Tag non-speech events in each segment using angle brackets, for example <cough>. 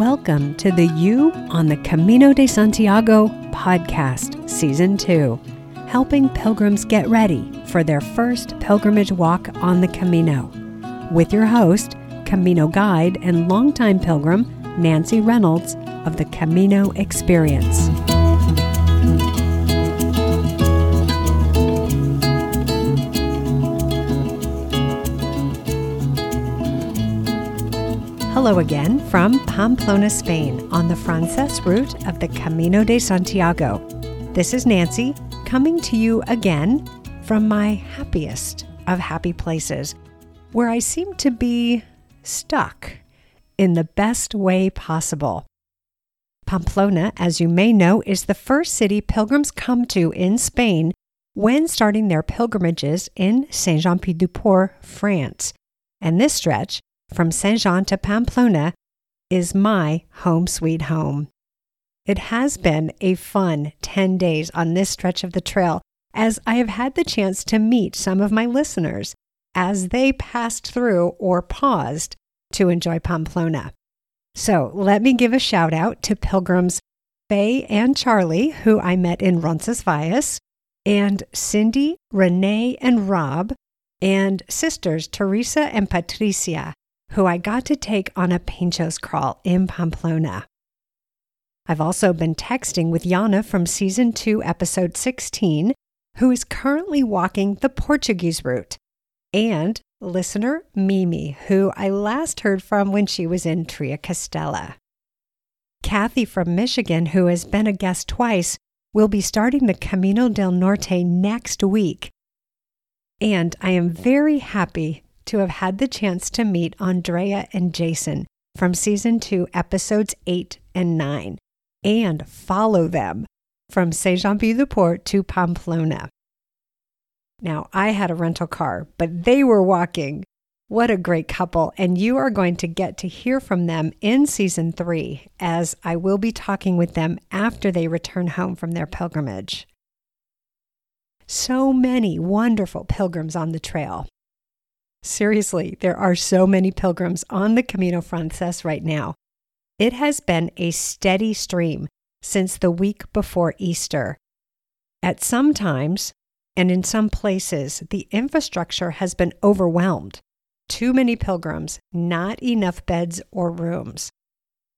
Welcome to the You on the Camino de Santiago podcast, Season 2, helping pilgrims get ready for their first pilgrimage walk on the Camino. With your host, Camino guide and longtime pilgrim, Nancy Reynolds of the Camino Experience. Hello again from Pamplona, Spain, on the Frances route of the Camino de Santiago. This is Nancy coming to you again from my happiest of happy places, where I seem to be stuck in the best way possible. Pamplona, as you may know, is the first city pilgrims come to in Spain when starting their pilgrimages in Saint Jean Pied de Port, France. And this stretch from Saint Jean to Pamplona is my home sweet home. It has been a fun 10 days on this stretch of the trail as I have had the chance to meet some of my listeners as they passed through or paused to enjoy Pamplona. So let me give a shout out to pilgrims Faye and Charlie, who I met in Roncesvalles, and Cindy, Renee, and Rob, and sisters Teresa and Patricia, who I got to take on a Pinchos crawl in Pamplona. I've also been texting with Yana from season 2, episode 16, who is currently walking the Portuguese route, and listener Mimi, who I last heard from when she was in Triacastela. Kathy from Michigan, who has been a guest twice, will be starting the Camino del Norte next week. And I am very happy to have had the chance to meet Andrea and Jason from season two, episodes eight and nine, and follow them from Saint Jean Pied de Port to Pamplona. Now, I had a rental car, but they were walking. What a great couple. And you are going to get to hear from them in season three, as I will be talking with them after they return home from their pilgrimage. So many wonderful pilgrims on the trail. Seriously, there are so many pilgrims on the Camino Frances right now. It has been a steady stream since the week before Easter. At some times, and in some places, the infrastructure has been overwhelmed. Too many pilgrims, not enough beds or rooms.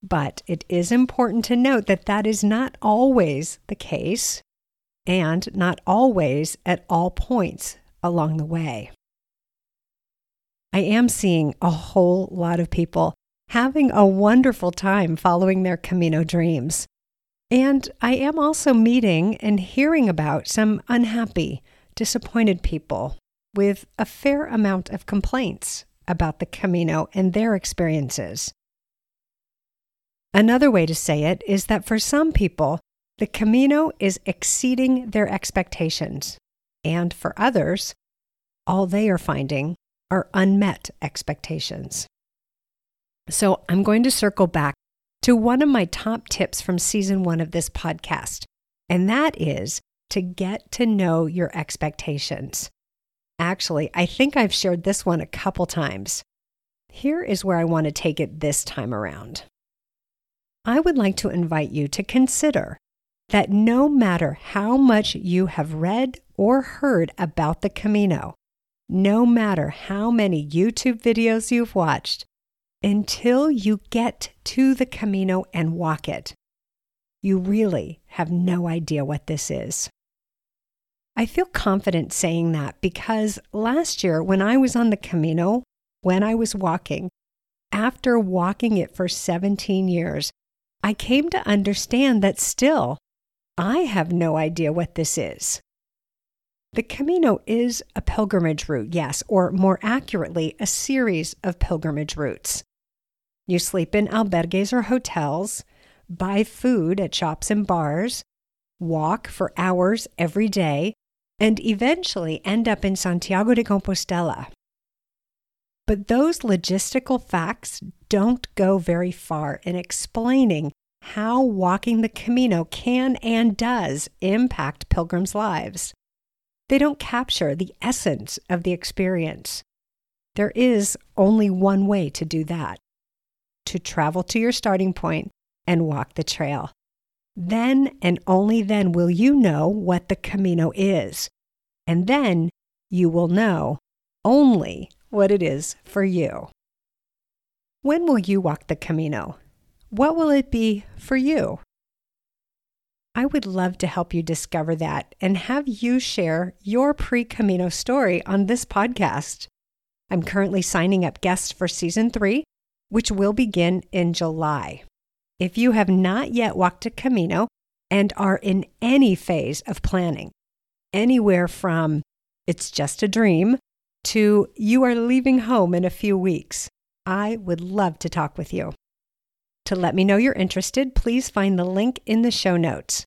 But it is important to note that that is not always the case and not always at all points along the way. I am seeing a whole lot of people having a wonderful time following their Camino dreams. And I am also meeting and hearing about some unhappy, disappointed people with a fair amount of complaints about the Camino and their experiences. Another way to say it is that for some people, the Camino is exceeding their expectations. And for others, all they are finding are unmet expectations. So I'm going to circle back to one of my top tips from season one of this podcast, and that is to get to know your expectations. Actually, I think I've shared this one a couple times. Here is where I want to take it this time around. I would like to invite you to consider that no matter how much you have read or heard about the Camino, no matter how many YouTube videos you've watched, until you get to the Camino and walk it. You really have no idea what this is. I feel confident saying that because last year, when I was on the Camino, when I was walking, after walking it for 17 years, I came to understand that still, I have no idea what this is. The Camino is a pilgrimage route, yes, or more accurately, a series of pilgrimage routes. You sleep in albergues or hotels, buy food at shops and bars, walk for hours every day, and eventually end up in Santiago de Compostela. But those logistical facts don't go very far in explaining how walking the Camino can and does impact pilgrims' lives. They don't capture the essence of the experience. There is only one way to do that. to travel to your starting point and walk the trail. Then and only then will you know what the Camino is. And then you will know only what it is for you. When will you walk the Camino? What will it be for you? I would love to help you discover that and have you share your pre Camino story on this podcast. I'm currently signing up guests for season three, which will begin in July. If you have not yet walked a Camino and are in any phase of planning, anywhere from it's just a dream to you are leaving home in a few weeks, I would love to talk with you. To let me know you're interested, please find the link in the show notes.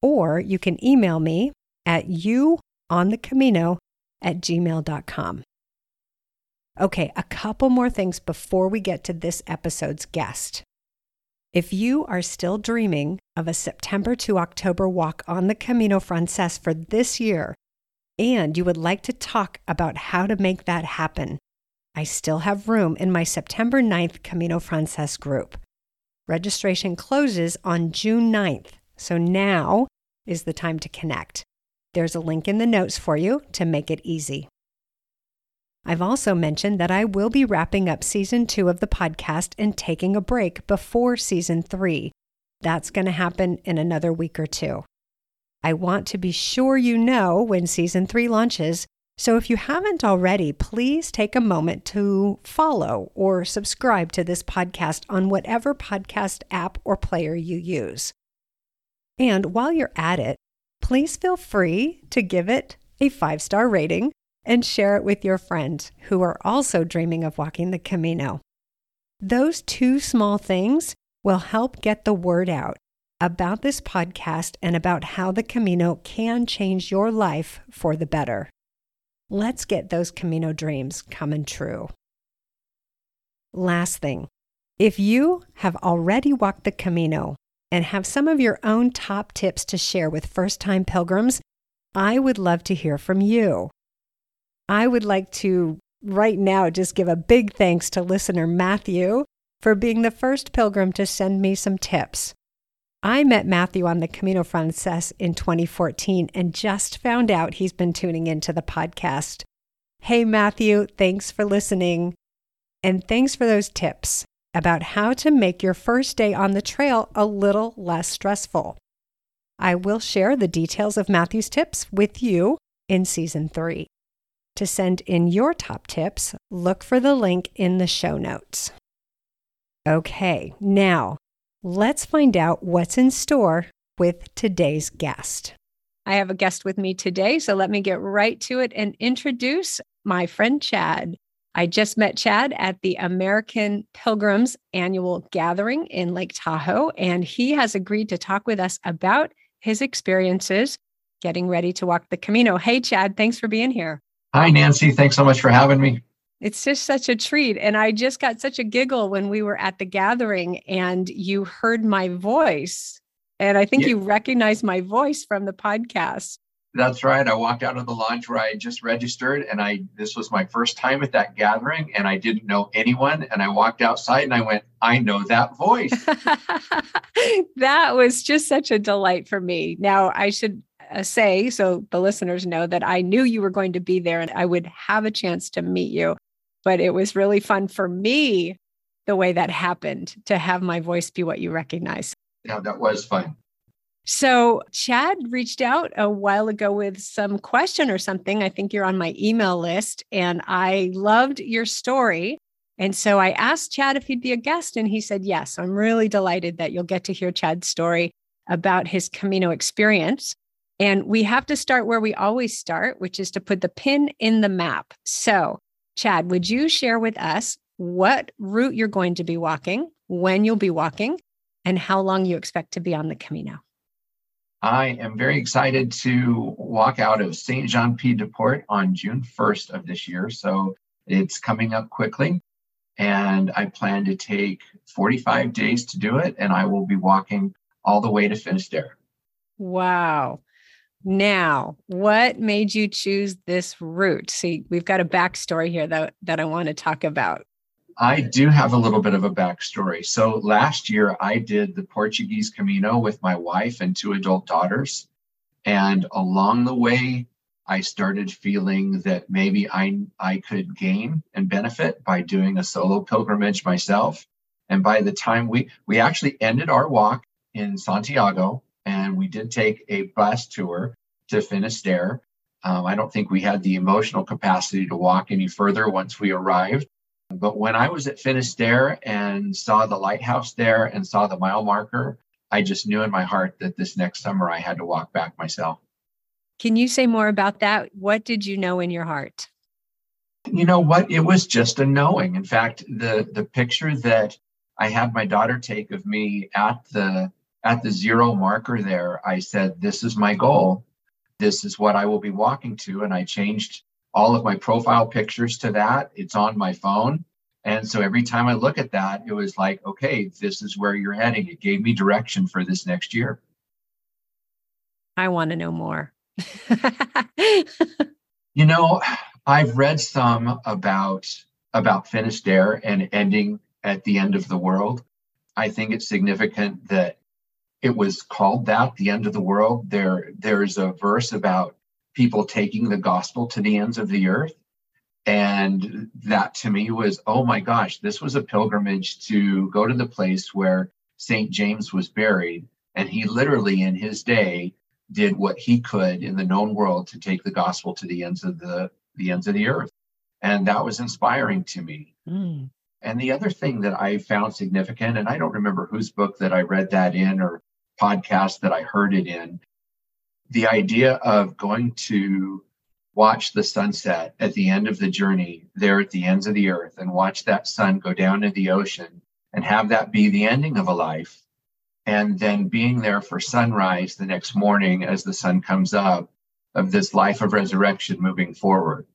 Or you can email me at youonthecamino at gmail.com. Okay, a couple more things before we get to this episode's guest. If you are still dreaming of a September to October walk on the Camino Frances for this year, and you would like to talk about how to make that happen, I still have room in my September 9th Camino Frances group. Registration closes on June 9th, so now is the time to connect. There's a link in the notes for you to make it easy. I've also mentioned that I will be wrapping up season two of the podcast and taking a break before season three. That's going to happen in another week or two. I want to be sure you know when season three launches so if you haven't already, please take a moment to follow or subscribe to this podcast on whatever podcast app or player you use. And while you're at it, please feel free to give it a five star rating and share it with your friends who are also dreaming of walking the Camino. Those two small things will help get the word out about this podcast and about how the Camino can change your life for the better. Let's get those Camino dreams coming true. Last thing, if you have already walked the Camino and have some of your own top tips to share with first time pilgrims, I would love to hear from you. I would like to right now just give a big thanks to listener Matthew for being the first pilgrim to send me some tips. I met Matthew on the Camino Frances in 2014 and just found out he's been tuning into the podcast. Hey, Matthew, thanks for listening. And thanks for those tips about how to make your first day on the trail a little less stressful. I will share the details of Matthew's tips with you in season three. To send in your top tips, look for the link in the show notes. Okay, now Let's find out what's in store with today's guest. I have a guest with me today, so let me get right to it and introduce my friend Chad. I just met Chad at the American Pilgrims annual gathering in Lake Tahoe, and he has agreed to talk with us about his experiences getting ready to walk the Camino. Hey, Chad, thanks for being here. Hi, Nancy. Thanks so much for having me. It's just such a treat. And I just got such a giggle when we were at the gathering and you heard my voice. And I think yeah. you recognized my voice from the podcast. That's right. I walked out of the lodge where I just registered and I this was my first time at that gathering and I didn't know anyone and I walked outside and I went, I know that voice. <laughs> that was just such a delight for me. Now, I should uh, say so the listeners know that I knew you were going to be there and I would have a chance to meet you but it was really fun for me the way that happened to have my voice be what you recognize. Yeah, that was fun. So, Chad reached out a while ago with some question or something. I think you're on my email list, and I loved your story. And so I asked Chad if he'd be a guest, and he said yes. I'm really delighted that you'll get to hear Chad's story about his Camino experience. And we have to start where we always start, which is to put the pin in the map. So, Chad, would you share with us what route you're going to be walking, when you'll be walking, and how long you expect to be on the Camino? I am very excited to walk out of Saint Jean Pied de Port on June 1st of this year. So it's coming up quickly. And I plan to take 45 days to do it. And I will be walking all the way to Finisterre. Wow. Now, what made you choose this route? See, we've got a backstory here that, that I want to talk about. I do have a little bit of a backstory. So last year, I did the Portuguese Camino with my wife and two adult daughters. And along the way, I started feeling that maybe I, I could gain and benefit by doing a solo pilgrimage myself. And by the time we, we actually ended our walk in Santiago and we did take a bus tour to Finisterre. Um, I don't think we had the emotional capacity to walk any further once we arrived. But when I was at Finisterre and saw the lighthouse there and saw the mile marker, I just knew in my heart that this next summer I had to walk back myself. Can you say more about that? What did you know in your heart? You know what? It was just a knowing. In fact, the the picture that I had my daughter take of me at the at the zero marker there, I said, This is my goal. This is what I will be walking to. And I changed all of my profile pictures to that. It's on my phone. And so every time I look at that, it was like, okay, this is where you're heading. It gave me direction for this next year. I want to know more. <laughs> you know, I've read some about about Finisterre and ending at the end of the world. I think it's significant that it was called that, the end of the world. There, there's a verse about people taking the gospel to the ends of the earth. And that to me was, oh my gosh, this was a pilgrimage to go to the place where St. James was buried. And he literally, in his day, did what he could in the known world to take the gospel to the ends of the, the ends of the earth. And that was inspiring to me. Mm. And the other thing that I found significant, and I don't remember whose book that I read that in or podcast that I heard it in, the idea of going to watch the sunset at the end of the journey there at the ends of the earth and watch that sun go down into the ocean and have that be the ending of a life. And then being there for sunrise the next morning as the sun comes up of this life of resurrection moving forward.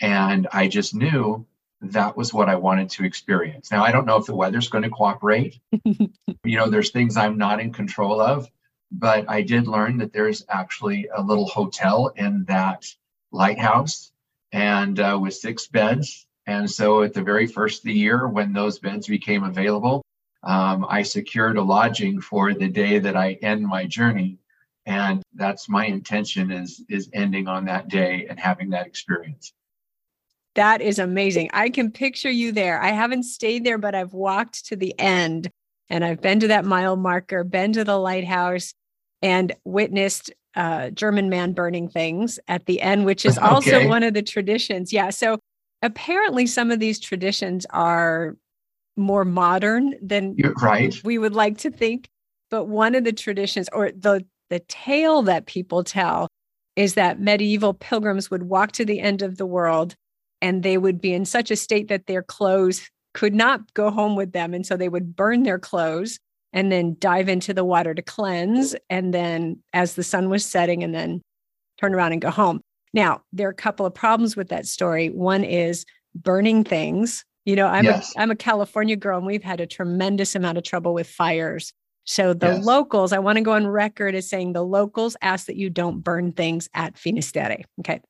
And I just knew that was what I wanted to experience. Now, I don't know if the weather's going to cooperate. <laughs> you know, there's things I'm not in control of, but I did learn that there's actually a little hotel in that lighthouse and uh, with six beds. And so at the very first of the year, when those beds became available, um, I secured a lodging for the day that I end my journey. And that's my intention is, is ending on that day and having that experience. That is amazing. I can picture you there. I haven't stayed there, but I've walked to the end and I've been to that mile marker, been to the lighthouse, and witnessed uh, German man burning things at the end, which is <laughs> also okay. one of the traditions. Yeah. So apparently, some of these traditions are more modern than You're right. we would like to think. But one of the traditions, or the the tale that people tell, is that medieval pilgrims would walk to the end of the world and they would be in such a state that their clothes could not go home with them. And so they would burn their clothes and then dive into the water to cleanse. And then as the sun was setting, and then turn around and go home. Now, there are a couple of problems with that story. One is burning things. You know, I'm, yes. a, I'm a California girl and we've had a tremendous amount of trouble with fires. So the yes. locals, I want to go on record as saying the locals ask that you don't burn things at Finisterre. Okay.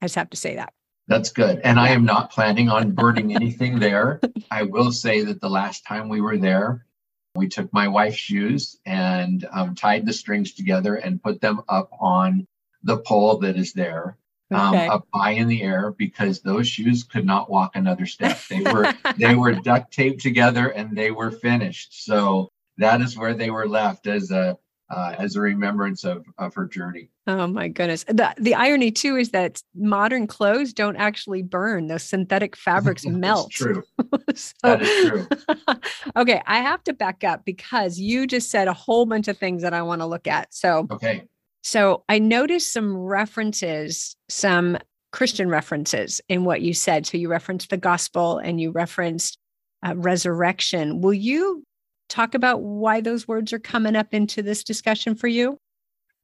I just have to say that. That's good. And I am not planning on burning anything there. I will say that the last time we were there, we took my wife's shoes and um, tied the strings together and put them up on the pole that is there. Um, okay. up high in the air because those shoes could not walk another step. They were <laughs> they were duct taped together and they were finished. So that is where they were left as a uh, as a remembrance of, of her journey. Oh my goodness. The, the irony too is that modern clothes don't actually burn. Those synthetic fabrics <laughs> melt. true. <laughs> so, that is true. <laughs> okay. I have to back up because you just said a whole bunch of things that I want to look at. So, okay. So I noticed some references, some Christian references in what you said. So you referenced the gospel and you referenced uh, resurrection. Will you talk about why those words are coming up into this discussion for you?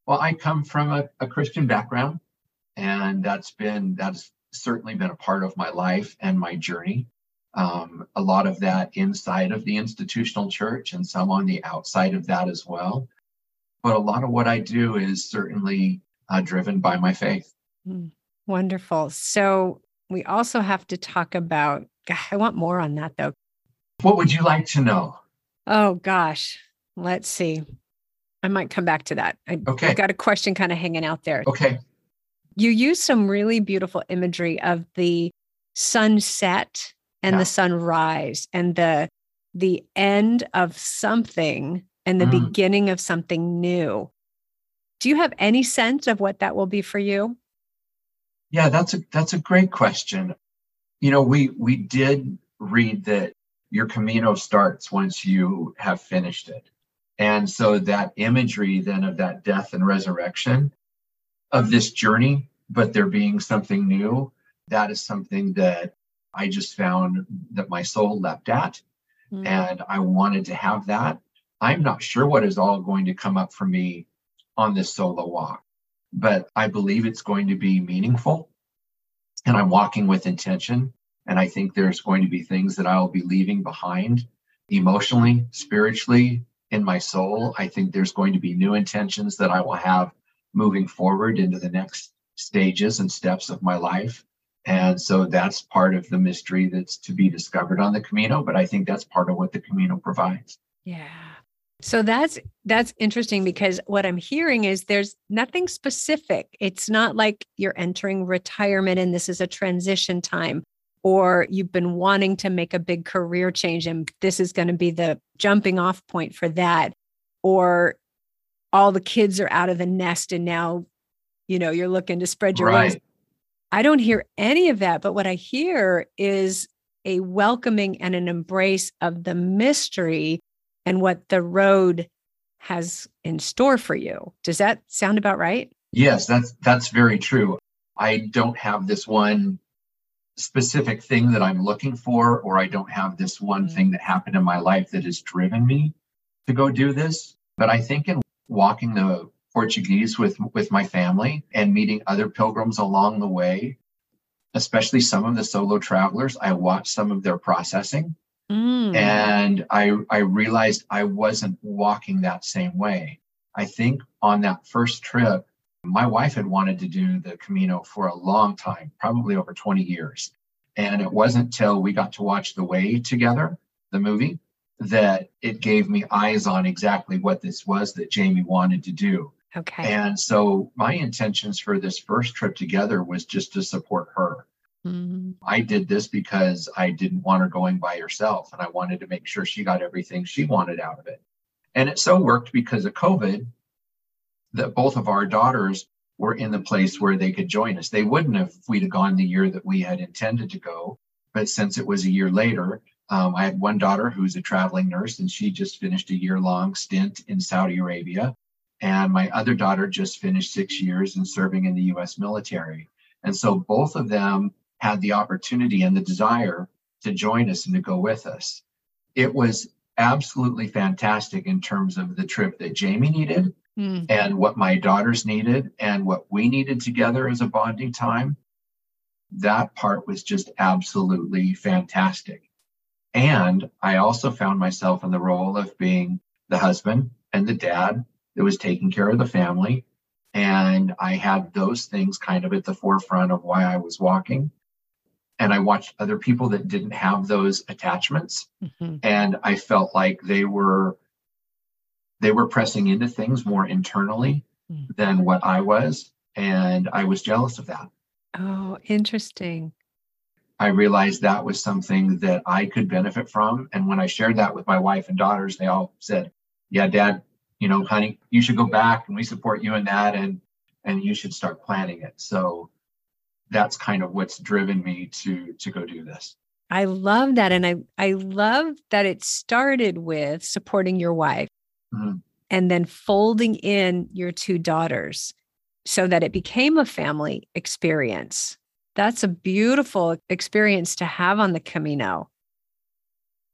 Well, I come from a, a Christian background, and that's been that's certainly been a part of my life and my journey. Um, a lot of that inside of the institutional church, and some on the outside of that as well. But a lot of what I do is certainly uh, driven by my faith. Mm, wonderful. So we also have to talk about, <sighs> I want more on that though. What would you like to know? Oh gosh, let's see. I might come back to that. I, okay. I got a question kind of hanging out there. Okay. You use some really beautiful imagery of the sunset and yeah. the sunrise and the the end of something and the mm. beginning of something new. Do you have any sense of what that will be for you? Yeah, that's a that's a great question. You know, we we did read that your Camino starts once you have finished it. And so that imagery then of that death and resurrection of this journey, but there being something new, that is something that I just found that my soul leapt at. Mm. And I wanted to have that. I'm not sure what is all going to come up for me on this solo walk, but I believe it's going to be meaningful. And I'm walking with intention. And I think there's going to be things that I'll be leaving behind emotionally, spiritually, in my soul. I think there's going to be new intentions that I will have moving forward into the next stages and steps of my life. And so that's part of the mystery that's to be discovered on the Camino. But I think that's part of what the Camino provides. Yeah. So that's that's interesting because what I'm hearing is there's nothing specific. It's not like you're entering retirement and this is a transition time or you've been wanting to make a big career change and this is going to be the jumping off point for that or all the kids are out of the nest and now you know you're looking to spread your right. wings i don't hear any of that but what i hear is a welcoming and an embrace of the mystery and what the road has in store for you. Does that sound about right? Yes that's that's very true. I don't have this one specific thing that I'm looking for, or I don't have this one mm. thing that happened in my life that has driven me to go do this. But I think in walking the Portuguese with with my family and meeting other pilgrims along the way, especially some of the solo travelers, I watched some of their processing. Mm. And I I realized I wasn't walking that same way. I think on that first trip, my wife had wanted to do the Camino for a long time, probably over 20 years. And it wasn't till we got to watch The Way together, the movie, that it gave me eyes on exactly what this was that Jamie wanted to do. Okay. And so my intentions for this first trip together was just to support her. Mm-hmm. I did this because I didn't want her going by herself and I wanted to make sure she got everything she wanted out of it. And it so worked because of COVID that both of our daughters were in the place where they could join us. They wouldn't have if we'd have gone the year that we had intended to go. But since it was a year later, um, I had one daughter who's a traveling nurse, and she just finished a year long stint in Saudi Arabia. And my other daughter just finished six years in serving in the US military. And so both of them had the opportunity and the desire to join us and to go with us. It was absolutely fantastic in terms of the trip that Jamie needed mm. and what my daughters needed and what we needed together as a bonding time. That part was just absolutely fantastic. And I also found myself in the role of being the husband and the dad that was taking care of the family. And I had those things kind of at the forefront of why I was walking. And I watched other people that didn't have those attachments. Mm-hmm. And I felt like they were they were pressing into things more internally mm. than what I was. And I was jealous of that. Oh, interesting. I realized that was something that I could benefit from. And when I shared that with my wife and daughters, they all said, Yeah, dad, you know, honey, you should go back and we support you in that and and you should start planning it. So that's kind of what's driven me to to go do this. I love that. And I I love that it started with supporting your wife mm-hmm. and then folding in your two daughters so that it became a family experience. That's a beautiful experience to have on the Camino.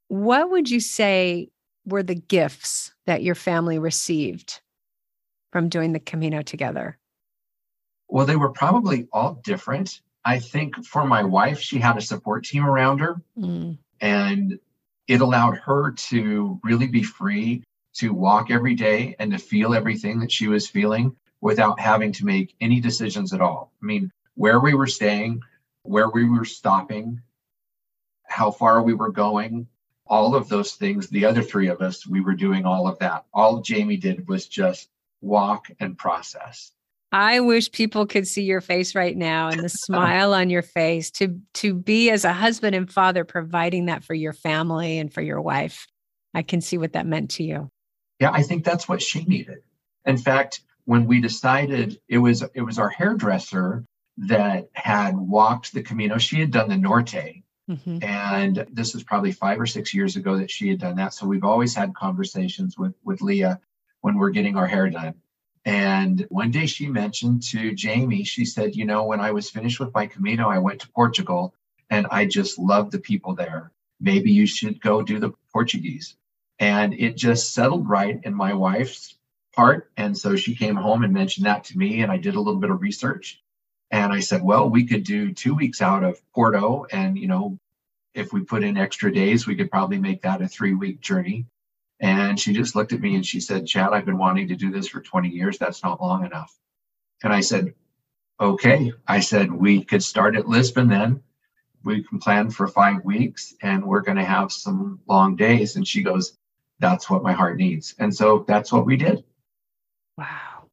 What would you say were the gifts that your family received from doing the Camino together? Well, they were probably all different. I think for my wife, she had a support team around her, mm. and it allowed her to really be free to walk every day and to feel everything that she was feeling without having to make any decisions at all. I mean, where we were staying, where we were stopping, how far we were going, all of those things. The other three of us, we were doing all of that. All Jamie did was just walk and process. I wish people could see your face right now and the <laughs> smile on your face to to be as a husband and father providing that for your family and for your wife. I can see what that meant to you. Yeah, I think that's what she needed. In fact, when we decided it was it was our hairdresser that had walked the Camino. She had done the Norte. Mm-hmm. And this was probably five or six years ago that she had done that. So we've always had conversations with with Leah when we're getting our hair done. And one day she mentioned to Jamie, she said, You know, when I was finished with my Camino, I went to Portugal and I just loved the people there. Maybe you should go do the Portuguese. And it just settled right in my wife's part. And so she came home and mentioned that to me. And I did a little bit of research. And I said, Well, we could do two weeks out of Porto. And, you know, if we put in extra days, we could probably make that a three week journey. And she just looked at me and she said, Chad, I've been wanting to do this for 20 years. That's not long enough. And I said, okay. I said, we could start at Lisbon then. We can plan for five weeks and we're going to have some long days. And she goes, that's what my heart needs. And so that's what we did. Wow.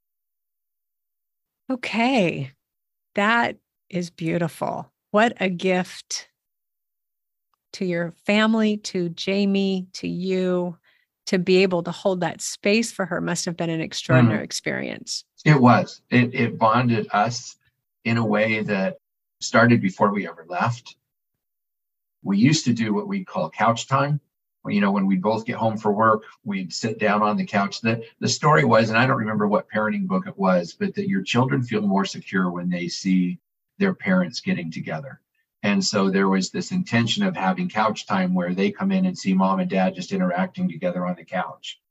Okay. That is beautiful. What a gift to your family, to Jamie, to you to be able to hold that space for her must have been an extraordinary mm. experience. It was. It, it bonded us in a way that started before we ever left. We used to do what we call couch time. You know, when we'd both get home for work, we'd sit down on the couch. The, the story was, and I don't remember what parenting book it was, but that your children feel more secure when they see their parents getting together. And so there was this intention of having couch time where they come in and see mom and dad just interacting together on the couch.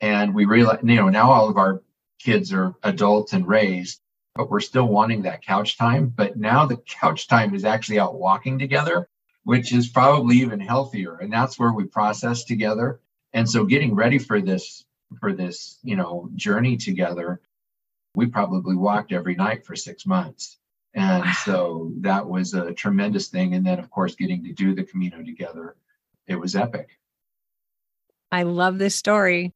And we realize, you know, now all of our kids are adults and raised, but we're still wanting that couch time. But now the couch time is actually out walking together, which is probably even healthier. And that's where we process together. And so getting ready for this, for this, you know, journey together, we probably walked every night for six months and wow. so that was a tremendous thing. And then, of course, getting to do the Camino together, it was epic. I love this story.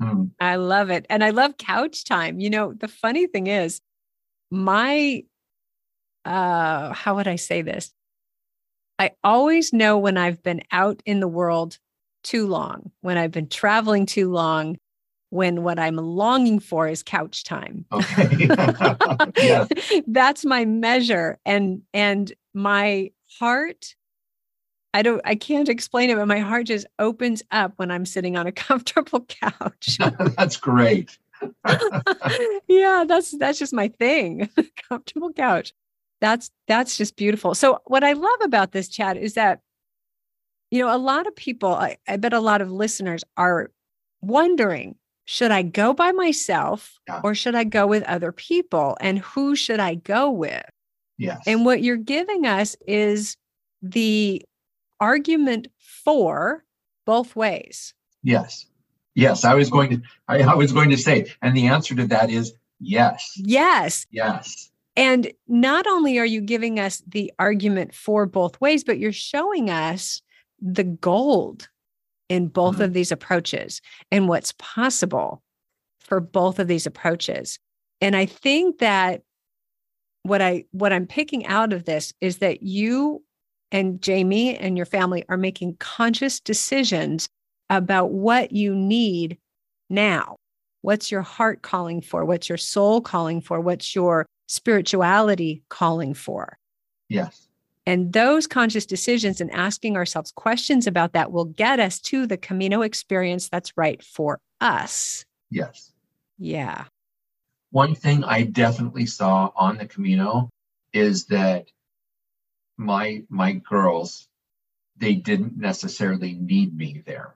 Hmm. I love it. And I love couch time. You know, the funny thing is, my, uh, how would I say this? I always know when I've been out in the world too long, when I've been traveling too long, when what I'm longing for is couch time. Okay. <laughs> yeah. <laughs> That's my measure. And and my heart, I don't I can't explain it, but my heart just opens up when I'm sitting on a <laughs> comfortable couch. that's great. yeah, that's that's just my thing. comfortable couch. That's that's just beautiful. So what I love about this chat is that you know, a lot of people, I, I bet a lot of listeners are wondering should I go by myself yeah. or should I go with other people? And who should I go with? Yes. And what you're giving us is the argument for both ways. Yes. Yes. I was going to I, I was going to say, and the answer to that is yes. Yes. Yes. And not only are you giving us the argument for both ways, but you're showing us the gold in both mm-hmm. of these approaches and what's possible for both of these approaches. And I think that what I what I'm picking out of this is that you and Jamie and your family are making conscious decisions about what you need now. What's your heart calling for? What's your soul calling for? What's your spirituality calling for? Yes. And those conscious decisions and asking ourselves questions about that will get us to the Camino experience that's right for us. Yes. Yeah. One thing I definitely saw on the Camino is that my my girls they didn't necessarily need me there.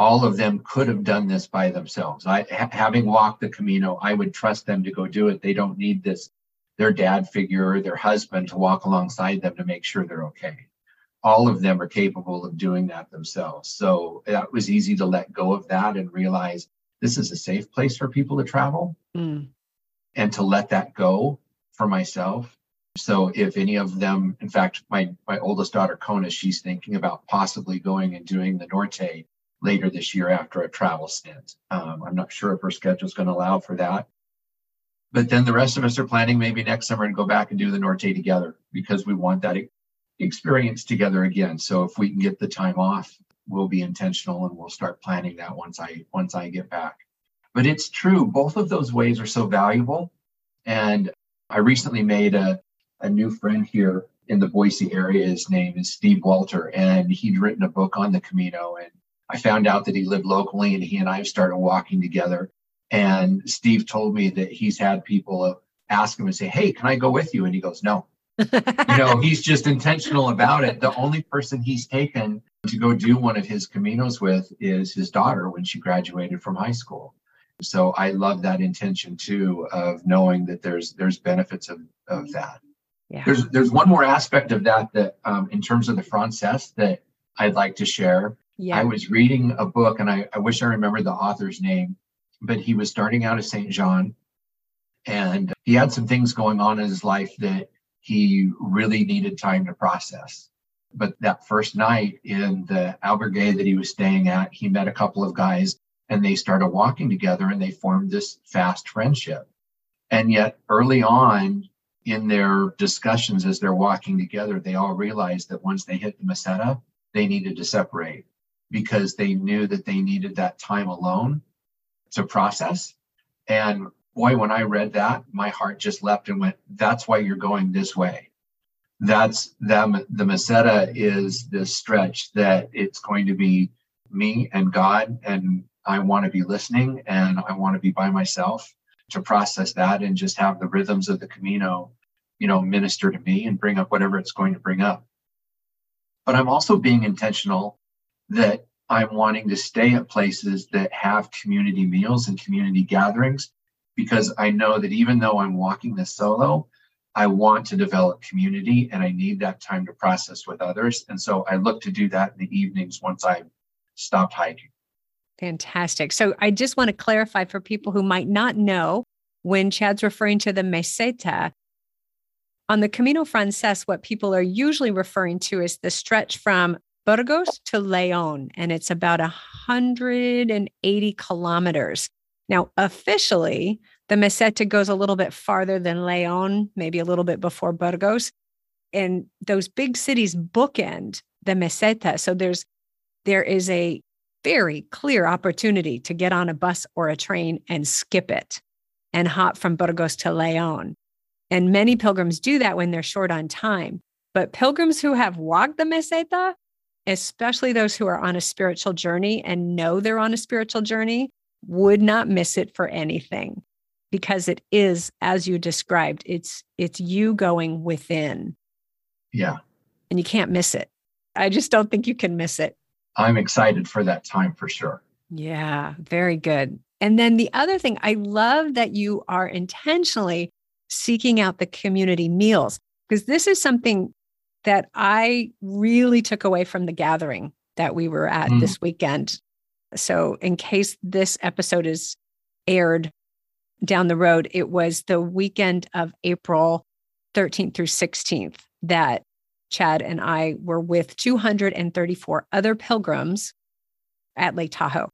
All of them could have done this by themselves. I ha- having walked the Camino, I would trust them to go do it. They don't need this their dad figure or their husband to walk alongside them to make sure they're okay. All of them are capable of doing that themselves. So that was easy to let go of that and realize this is a safe place for people to travel mm. and to let that go for myself. So if any of them, in fact, my my oldest daughter Kona, she's thinking about possibly going and doing the Norte later this year after a travel stint. Um, I'm not sure if her schedule is going to allow for that. But then the rest of us are planning maybe next summer to go back and do the Norte together because we want that experience together again. So if we can get the time off, we'll be intentional and we'll start planning that once I once I get back. But it's true, both of those ways are so valuable. And I recently made a, a new friend here in the Boise area. His name is Steve Walter, and he'd written a book on the Camino. And I found out that he lived locally, and he and I started walking together. And Steve told me that he's had people ask him and say, Hey, can I go with you? And he goes, No. you know, <laughs> he's just intentional about it. The only person he's taken to go do one of his Caminos with is his daughter when she graduated from high school. So I love that intention too of knowing that there's there's benefits of, of that. Yeah. There's there's one more aspect of that that um, in terms of the Frances that I'd like to share. Yeah. I was reading a book and I, I wish I remembered the author's name, but he was starting out as St. John and he had some things going on in his life that he really needed time to process. But that first night in the albergue that he was staying at, he met a couple of guys and they started walking together and they formed this fast friendship. And yet, early on in their discussions as they're walking together, they all realized that once they hit the Meseta, they needed to separate because they knew that they needed that time alone to process. And boy, when I read that, my heart just leapt and went, that's why you're going this way. That's them. The Meseta is this stretch that it's going to be me and God, and I want to be listening and I want to be by myself to process that and just have the rhythms of the Camino, you know, minister to me and bring up whatever it's going to bring up. But I'm also being intentional that I'm wanting to stay at places that have community meals and community gatherings because I know that even though I'm walking this solo, I want to develop community and I need that time to process with others. And so I look to do that in the evenings once I've stopped hiking. Fantastic. So I just want to clarify for people who might not know when Chad's referring to the meseta, on the Camino Frances, what people are usually referring to is the stretch from Burgos to Leon, and it's about 180 kilometers. Now, officially, the Meseta goes a little bit farther than Leon, maybe a little bit before Burgos. And those big cities bookend the Meseta. So there's there is a very clear opportunity to get on a bus or a train and skip it and hop from Burgos to Leon. And many pilgrims do that when they're short on time. But pilgrims who have walked the Meseta, especially those who are on a spiritual journey and know they're on a spiritual journey, would not miss it for anything because it is as you described it's it's you going within. Yeah. And you can't miss it. I just don't think you can miss it. I'm excited for that time for sure. Yeah very good. And then the other thing i love that you are intentionally seeking out the community meals because this is something that i really took away from the gathering that we were at mm. this weekend so, in case this episode is aired down the road, it was the weekend of April 13th through 16th that Chad and I were with 234 other pilgrims at Lake Tahoe.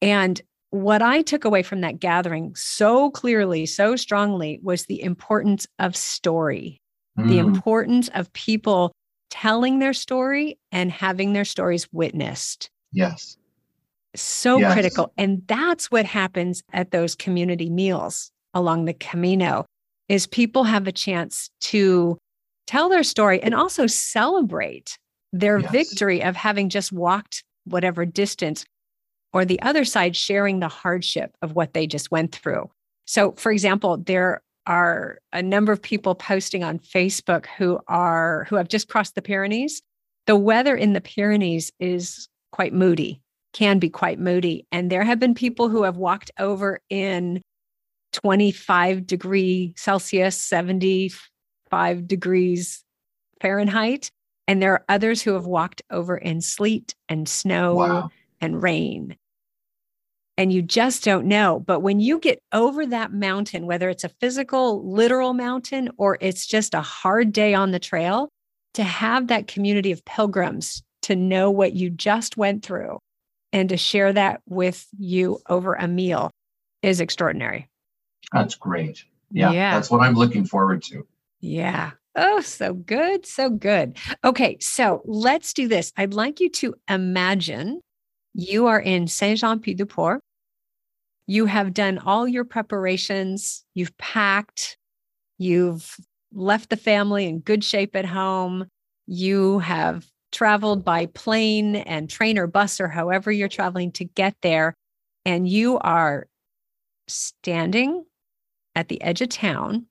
And what I took away from that gathering so clearly, so strongly, was the importance of story, mm. the importance of people telling their story and having their stories witnessed. Yes so yes. critical and that's what happens at those community meals along the camino is people have a chance to tell their story and also celebrate their yes. victory of having just walked whatever distance or the other side sharing the hardship of what they just went through so for example there are a number of people posting on facebook who are who have just crossed the pyrenees the weather in the pyrenees is quite moody can be quite moody. And there have been people who have walked over in 25 degree Celsius, 75 degrees Fahrenheit. And there are others who have walked over in sleet and snow wow. and rain. And you just don't know. But when you get over that mountain, whether it's a physical, literal mountain, or it's just a hard day on the trail, to have that community of pilgrims to know what you just went through and to share that with you over a meal is extraordinary. That's great. Yeah, yeah. That's what I'm looking forward to. Yeah. Oh, so good. So good. Okay. So let's do this. I'd like you to imagine you are in Saint Jean Pied de Port. You have done all your preparations, you've packed, you've left the family in good shape at home, you have traveled by plane and train or bus or however you're traveling to get there, and you are standing at the edge of town,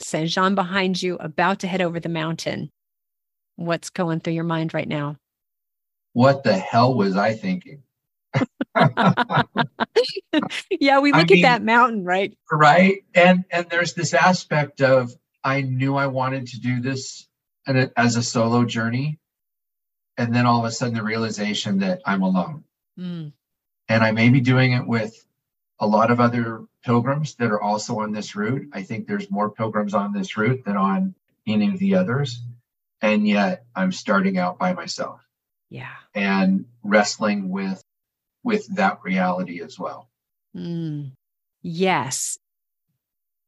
Saint Jean behind you, about to head over the mountain. What's going through your mind right now? What the hell was I thinking? <laughs> yeah, we look I mean, at that mountain, right? Right. And and there's this aspect of I knew I wanted to do this as a solo journey. And then all of a sudden the realization that I'm alone. Mm. And I may be doing it with a lot of other pilgrims that are also on this route. I think there's more pilgrims on this route than on any of the others. And yet I'm starting out by myself. Yeah. And wrestling with with that reality as well. Mm. Yes.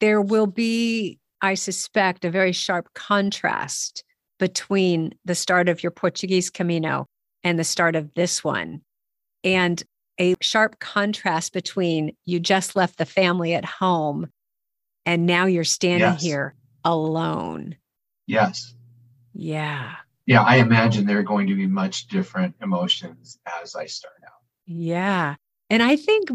There will be, I suspect, a very sharp contrast between the start of your Portuguese Camino and the start of this one. And a sharp contrast between you just left the family at home and now you're standing yes. here alone. Yes. Yeah. Yeah, I imagine there are going to be much different emotions as I start out. Yeah. And I think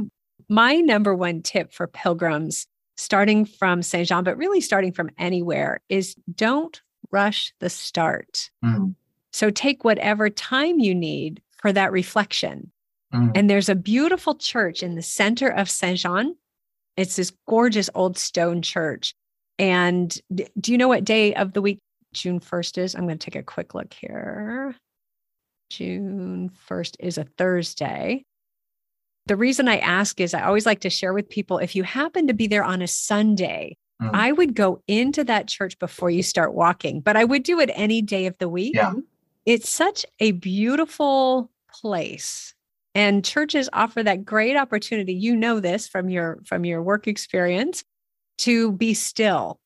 my number one tip for pilgrims, starting from St. Jean, but really starting from anywhere, is don't rush the start. Mm. So take whatever time you need for that reflection. Mm. And there's a beautiful church in the center of Saint Jean. It's this gorgeous old stone church. And do you know what day of the week June 1st is? I'm going to take a quick look here. June 1st is a Thursday. The reason I ask is I always like to share with people if you happen to be there on a Sunday, mm. I would go into that church before you start walking, but I would do it any day of the week. Yeah. It's such a beautiful place. And churches offer that great opportunity. You know this from your from your work experience to be still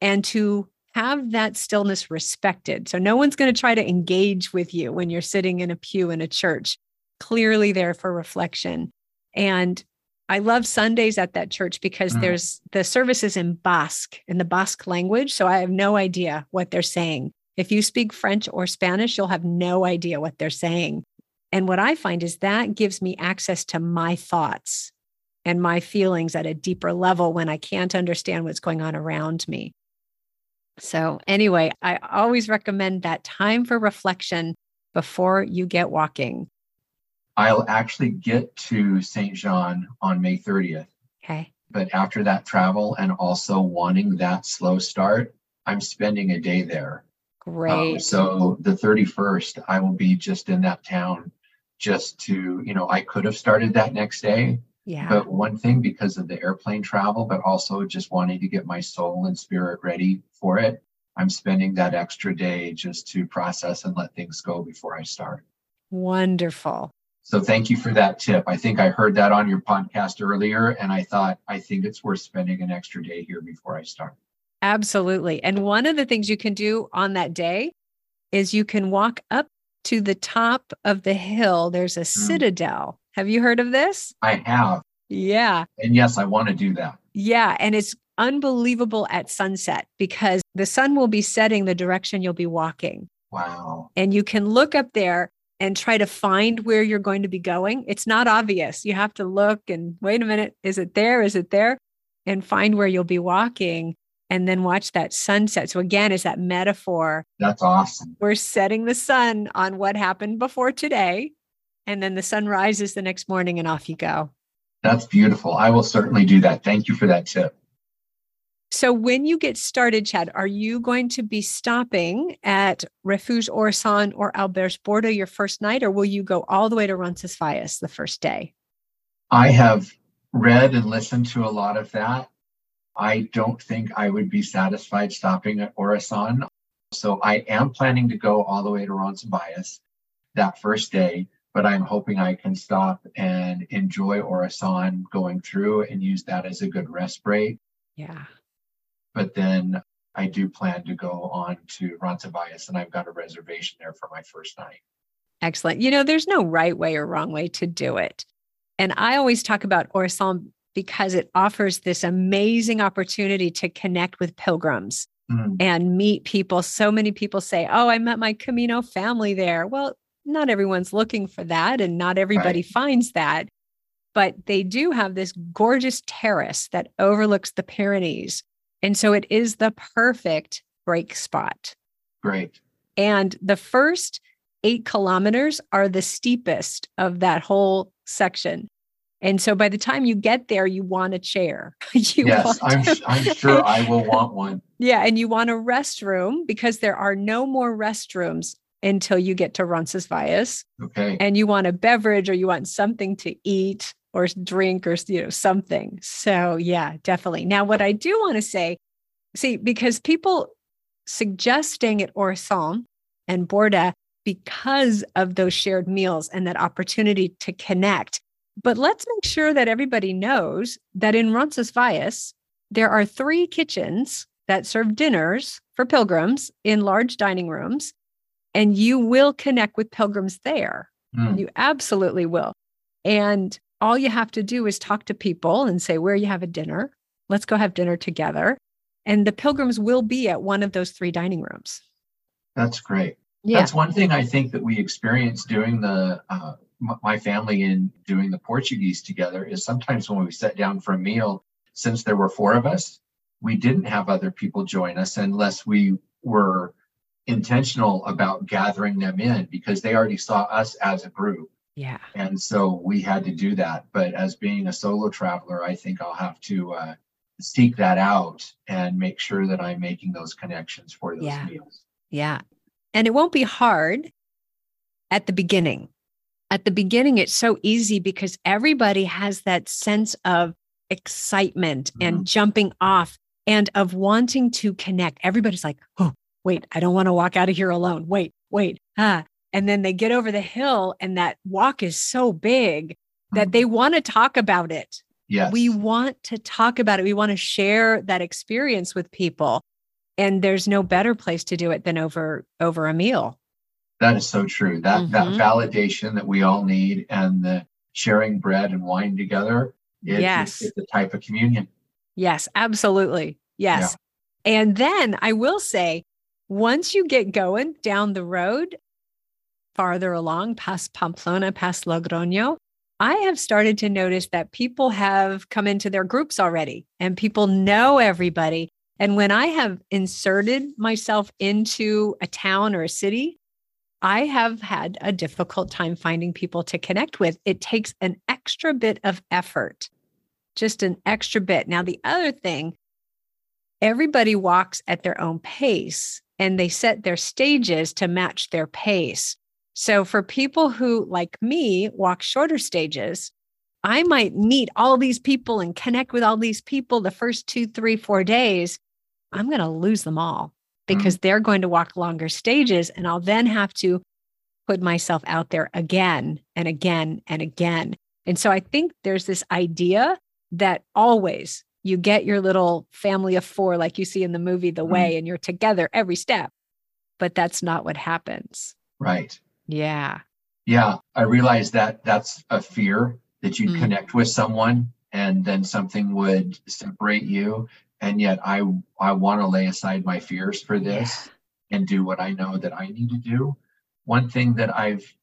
and to have that stillness respected. So no one's going to try to engage with you when you're sitting in a pew in a church, clearly there for reflection. And I love Sundays at that church because mm. there's the services in Basque, in the Basque language. So I have no idea what they're saying. If you speak French or Spanish, you'll have no idea what they're saying. And what I find is that gives me access to my thoughts and my feelings at a deeper level when I can't understand what's going on around me. So, anyway, I always recommend that time for reflection before you get walking. I'll actually get to St. John on May 30th. Okay. But after that travel and also wanting that slow start, I'm spending a day there. Great. Um, so the 31st, I will be just in that town just to, you know, I could have started that next day, yeah. But one thing because of the airplane travel, but also just wanting to get my soul and spirit ready for it, I'm spending that extra day just to process and let things go before I start. Wonderful. So thank you for that tip. I think I heard that on your podcast earlier, and I thought, I think it's worth spending an extra day here before I start. Absolutely. And one of the things you can do on that day is you can walk up to the top of the hill. There's a mm. citadel have you heard of this? I have. Yeah. And yes, I want to do that. Yeah. And it's unbelievable at sunset because the sun will be setting the direction you'll be walking. Wow. And you can look up there and try to find where you're going to be going. It's not obvious. You have to look and wait a minute. Is it there? Is it there? And find where you'll be walking and then watch that sunset. So, again, is that metaphor? That's awesome. We're setting the sun on what happened before today and then the sun rises the next morning and off you go. That's beautiful. I will certainly do that. Thank you for that tip. So, when you get started, Chad, are you going to be stopping at Refuge Orisson or Alberts Albergue Borda your first night, or will you go all the way to Roncesvalles the first day? I have read and listened to a lot of that. I don't think I would be satisfied stopping at Orisson. So I am planning to go all the way to Roncesvalles that first day, but I'm hoping I can stop and enjoy Orisson going through and use that as a good rest break. Yeah. But then I do plan to go on to Roncesvalles and I've got a reservation there for my first night. Excellent. You know, there's no right way or wrong way to do it. And I always talk about Orisson because it offers this amazing opportunity to connect with pilgrims mm. and meet people. So many people say, Oh, I met my Camino family there. Well, not everyone's looking for that, and not everybody right. finds that. But they do have this gorgeous terrace that overlooks the Pyrenees. And so it is the perfect break spot. Great. And the first eight kilometers are the steepest of that whole section. And so by the time you get there, you want a chair. <laughs> you yes, I'm, I'm sure I will <laughs> want one. Yeah. And you want a restroom because there are no more restrooms until you get to Roncesvalles. Okay. And you want a beverage or you want something to eat or drink or you know something. So yeah, definitely. Now what I do want to say, see, because people suggest staying at Orisson and Borda because of those shared meals and that opportunity to connect. But let's make sure that everybody knows that in Roncesvalles, there are three kitchens that serve dinners for pilgrims in large dining rooms, and you will connect with pilgrims there. Mm. You absolutely will. And all you have to do is talk to people and say, Where you have a dinner? Let's go have dinner together. And the pilgrims will be at one of those three dining rooms. That's great. Yeah. That's one thing I think that we experienced doing the uh, my family in doing the Portuguese together is sometimes when we sat down for a meal, since there were four of us, we didn't have other people join us unless we were intentional about gathering them in because they already saw us as a group. Yeah. And so we had to do that. But as being a solo traveler, I think I'll have to uh, seek that out and make sure that I'm making those connections for those yeah. meals. Yeah. And it won't be hard at the beginning. At the beginning, it's so easy because everybody has that sense of excitement mm-hmm. and jumping off and of wanting to connect. Everybody's like, oh, wait, I don't want to walk out of here alone. Wait, wait. Ah. And then they get over the hill, and that walk is so big that mm-hmm. they want to talk about it. Yes. We want to talk about it. We want to share that experience with people and there's no better place to do it than over over a meal that is so true that mm-hmm. that validation that we all need and the sharing bread and wine together it, yes. it's the type of communion yes absolutely yes yeah. and then i will say once you get going down the road farther along past pamplona past logroño I have started to notice that people have come into their groups already and people know everybody. And when I have inserted myself into a town or a city, I have had a difficult time finding people to connect with. It takes an extra bit of effort, just an extra bit. Now, the other thing, everybody walks at their own pace and they set their stages to match their pace. So, for people who, like me, walk shorter stages, I might meet all these people and connect with all these people the first two, three, four days. I'm going to lose them all because mm. they're going to walk longer stages. And I'll then have to put myself out there again and again and again. And so I think there's this idea that always you get your little family of four, like you see in the movie The mm. Way, and you're together every step. But that's not what happens. Right. Yeah. Yeah. I realize that that's a fear that you'd mm. connect with someone and then something would separate you and yet i i want to lay aside my fears for this yeah. and do what i know that i need to do one thing that i've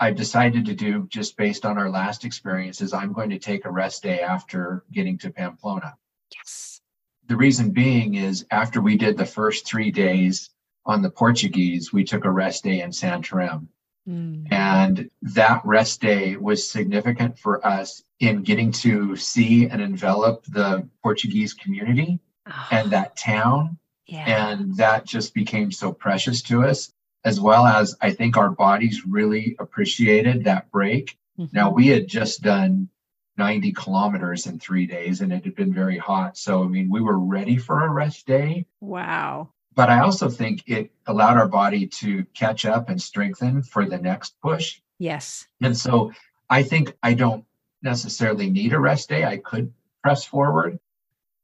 i've decided to do just based on our last experience is i'm going to take a rest day after getting to pamplona yes the reason being is after we did the first three days on the portuguese we took a rest day in santarem mm. and that rest day was significant for us in getting to see and envelop the Portuguese community oh, and that town. Yeah. And that just became so precious to us, as well as I think our bodies really appreciated that break. Mm-hmm. Now, we had just done 90 kilometers in three days and it had been very hot. So, I mean, we were ready for a rest day. Wow. But I also think it allowed our body to catch up and strengthen for the next push. Yes. And so I think I don't necessarily need a rest day. I could press forward,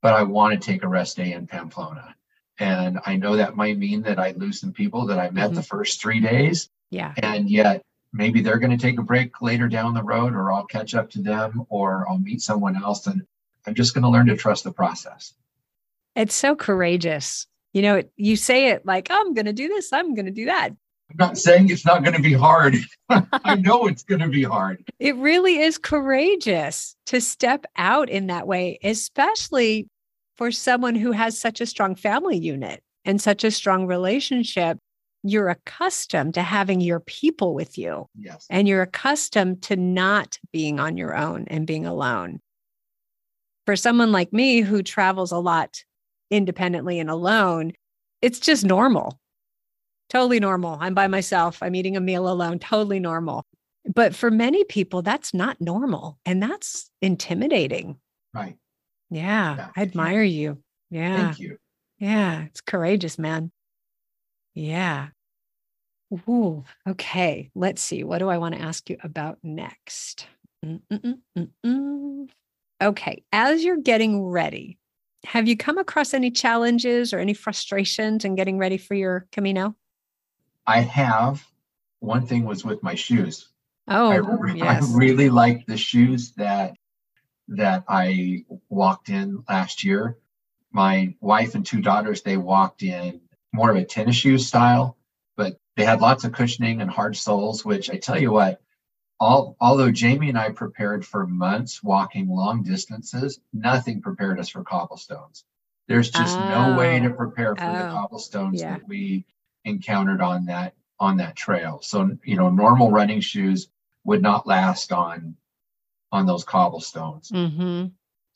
but I want to take a rest day in Pamplona. And I know that might mean that I lose some people that I met mm-hmm. the first three days. Yeah. And yet maybe they're going to take a break later down the road or I'll catch up to them or I'll meet someone else and I'm just going to learn to trust the process. It's so courageous. You know, you say it like, oh, I'm going to do this, I'm going to do that. I'm not saying it's not going to be hard. <laughs> I know it's going to be hard. It really is courageous to step out in that way, especially for someone who has such a strong family unit and such a strong relationship you're accustomed to having your people with you. Yes. And you're accustomed to not being on your own and being alone. For someone like me who travels a lot independently and alone, it's just normal. Totally normal. I'm by myself. I'm eating a meal alone. Totally normal. But for many people, that's not normal. And that's intimidating. Right. Yeah. yeah. I admire you. Yeah. Thank you. Yeah. It's courageous, man. Yeah. Ooh, okay. Let's see. What do I want to ask you about next? Mm-mm-mm-mm. Okay. As you're getting ready, have you come across any challenges or any frustrations in getting ready for your Camino? I have. One thing was with my shoes. Oh, <laughs> I, yes. I really like the shoes that that I walked in last year. My wife and two daughters, they walked in more of a tennis shoe style, but they had lots of cushioning and hard soles, which I tell you what, all, although Jamie and I prepared for months walking long distances, nothing prepared us for cobblestones. There's just oh. no way to oh. prepare for oh. the cobblestones yeah. that we encountered on that on that trail. So you know, normal running shoes would not last on on those cobblestones. Mm-hmm.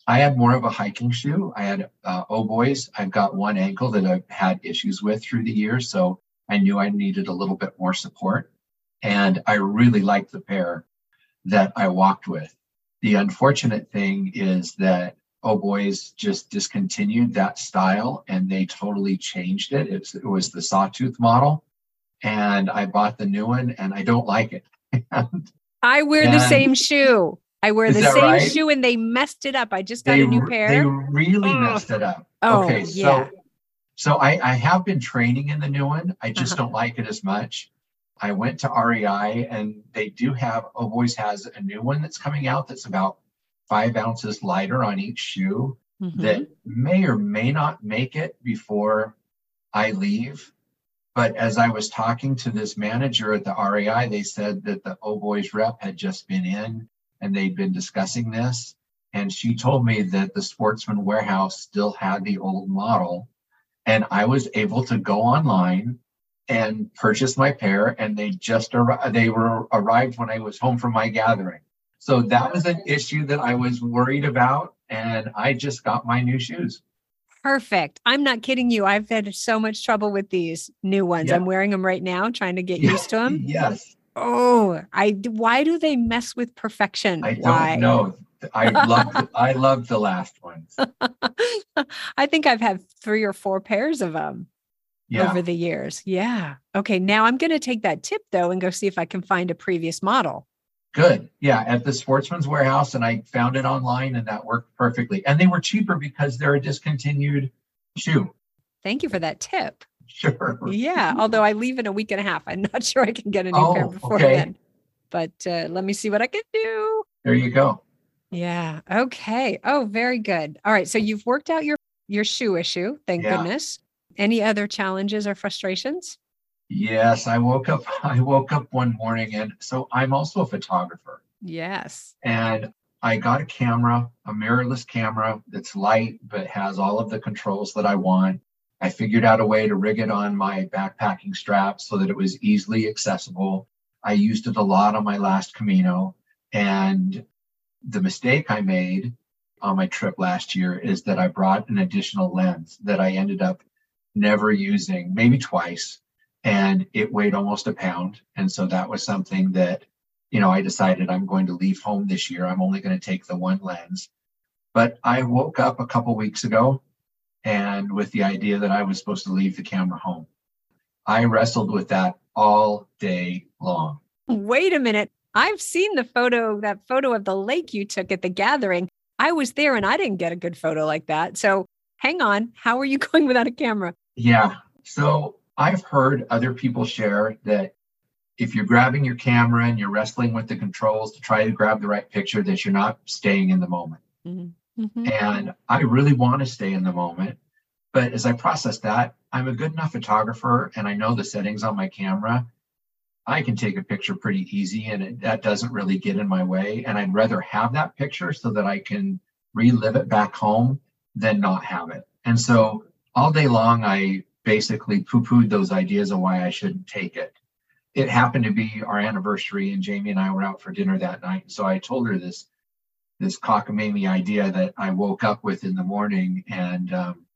I had more of a hiking shoe. I had uh, oh boys. I've got one ankle that I've had issues with through the years, so I knew I needed a little bit more support. And I really liked the pair that I walked with. The unfortunate thing is that oh boys just discontinued that style and they totally changed it. It's, it was the sawtooth model, and I bought the new one, and I don't like it. and, <laughs> I wear and, the same shoe. I wear the same right? shoe and they messed it up. I just got they, a new pair. They really oh. messed it up. Oh, okay, yeah. so so I, I have been training in the new one. I just uh-huh. don't like it as much. I went to REI and they do have Oh Boys has a new one that's coming out that's about five ounces lighter on each shoe mm-hmm. that may or may not make it before I leave. But as I was talking to this manager at the REI, they said that the Oh Boys rep had just been in and they'd been discussing this. And she told me that the Sportsman Warehouse still had the old model. And I was able to go online and purchase my pair, and they just ar- they were arrived when I was home from my gathering. So that was an issue that I was worried about, and I just got my new shoes. Perfect. I'm not kidding you. I've had so much trouble with these new ones. Yeah. I'm wearing them right now, trying to get used to them. <laughs> yes. Oh, I why do they mess with perfection? I don't know. I love I <laughs> love the last ones. I think I've had three or four pairs of them yeah. over the years. Yeah. Okay. Now I'm going to take that tip though and go see if I can find a previous model. Good. Yeah. At the Sportsman's Warehouse, and I found it online and that worked perfectly. And they were cheaper because they're a discontinued shoe. Thank you for that tip. Sure. Yeah. Although I leave in a week and a half. I'm not <laughs> sure I can get a new oh, pair before okay. then. But uh, let me see what I can do. There you go. Yeah. Okay. Oh, very good. All right. So you've worked out your your shoe issue. Thank yeah. goodness. Any other challenges or frustrations? Yes, I woke up. <laughs> I woke up one morning, and so I'm also a photographer. Yes. And I got a camera, a mirrorless camera that's light but has all of the controls that I want. I figured out a way to rig it on my backpacking strap so that it was easily accessible. I used it a lot on my last Camino. And the mistake I made on my trip last year is that I brought an additional lens that I ended up never using, maybe twice. And it weighed almost a pound. And so that was something that you know, I decided I'm going to leave home this year. I'm only going to take the one lens. But I woke up a couple weeks ago and with the idea that I was supposed to leave the camera home. I wrestled with that all day long. Wait a minute. I've seen the photo, that photo of the lake you took at the gathering. I was there and I didn't get a good photo like that. So hang on. How are you <laughs> going without a camera? Yeah. So I've heard other people share that if you're grabbing your camera and you're wrestling with the controls to try to grab the right picture, that you're not staying in the moment. Mm-hmm. Mm-hmm. And I really want to stay in the moment. But as I process that, I'm a good enough photographer and I know the settings on my camera. I can take a picture pretty easy and it, that doesn't really get in my way. And I'd rather have that picture so that I can relive it back home than not have it. And so all day long, I basically poo pooed those ideas of why I shouldn't take it. It happened to be our anniversary, and Jamie and I were out for dinner that night. So I told her this this cockamamie idea that I woke up with in the morning, and um,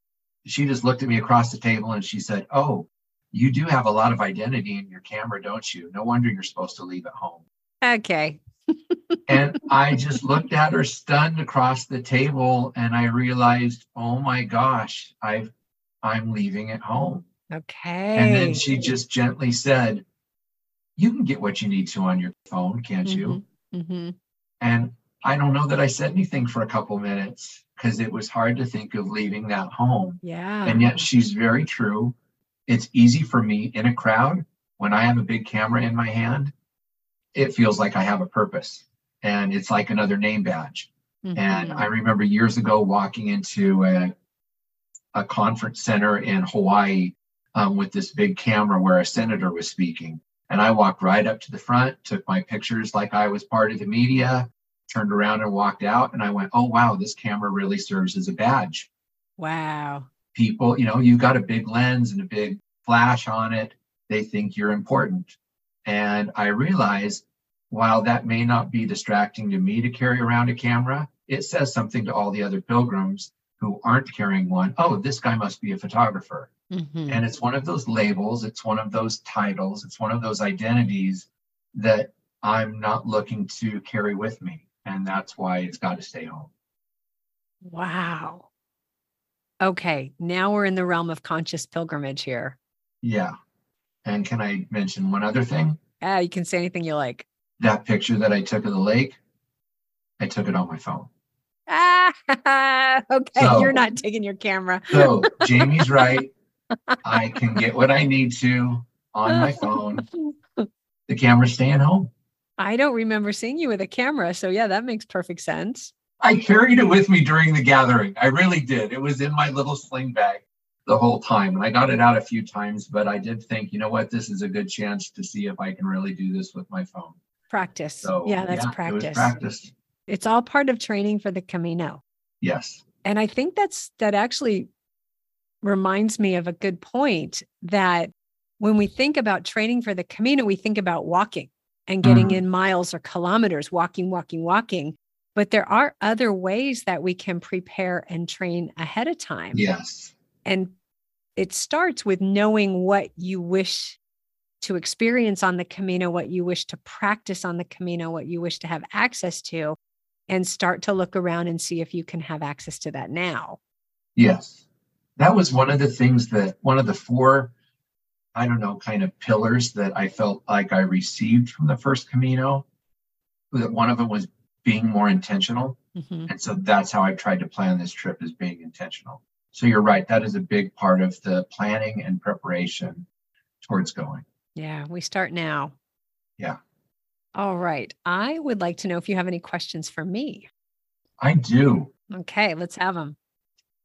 she just looked at me across the table and she said, "Oh, you do have a lot of identity in your camera, don't you? No wonder you're supposed to leave at home." Okay. <laughs> and I just looked at her stunned across the table and I realized, oh my gosh, I've I'm leaving at home. Okay. And then she just gently said, You can get what you need to on your phone, can't mm-hmm. you? Mm-hmm. And I don't know that I said anything for a couple minutes because it was hard to think of leaving that home. Yeah. And yet she's very true. It's easy for me in a crowd when I have a big camera in my hand, it feels like I have a purpose and it's like another name badge. Mm-hmm. And I remember years ago walking into a, a conference center in Hawaii um, with this big camera where a senator was speaking. And I walked right up to the front, took my pictures like I was part of the media, turned around and walked out. And I went, oh, wow, this camera really serves as a badge. Wow. People, you know, you've got a big lens and a big flash on it. They think you're important. And I realized while that may not be distracting to me to carry around a camera, it says something to all the other pilgrims who aren't carrying one. Oh, this guy must be a photographer. Mm-hmm. And it's one of those labels, it's one of those titles, it's one of those identities that I'm not looking to carry with me. And that's why it's got to stay home. Wow. Okay. Now we're in the realm of conscious pilgrimage here. Yeah. And can I mention one other thing? Yeah, you can say anything you like that picture that I took of the lake, I took it on my phone. Ah, <laughs> okay. So, You're not taking your camera. so Jamie's <laughs> right. I can get what I need to on my phone. <laughs> The camera's staying home. I don't remember seeing you with a camera. So, yeah, that makes perfect sense. I carried it with me during the gathering. I really did. It was in my little sling bag the whole time. And I got it out a few times, but I did think, you know what, this is a good chance to see if I can really do this with my phone. Practice. So, yeah, that's yeah, practice. It practice. It's all part of training for the Camino. Yes. And I think that's that actually reminds me of a good point that when we think about training for the Camino, we think about walking and getting mm. in miles or kilometers, walking, walking, walking. But there are other ways that we can prepare and train ahead of time. Yes. And it starts with knowing what you wish to experience on the Camino, what you wish to practice on the Camino, what you wish to have access to, and start to look around and see if you can have access to that now. Yes. That was one of the things that one of the four, I don't know, kind of pillars that I felt like I received from the first Camino. That one of them was being more intentional. Mm-hmm. And so that's how I tried to plan this trip is being intentional. So you're right. That is a big part of the planning and preparation towards going. Yeah, we start now. Yeah. All right. I would like to know if you have any questions for me. I do. Okay, let's have them.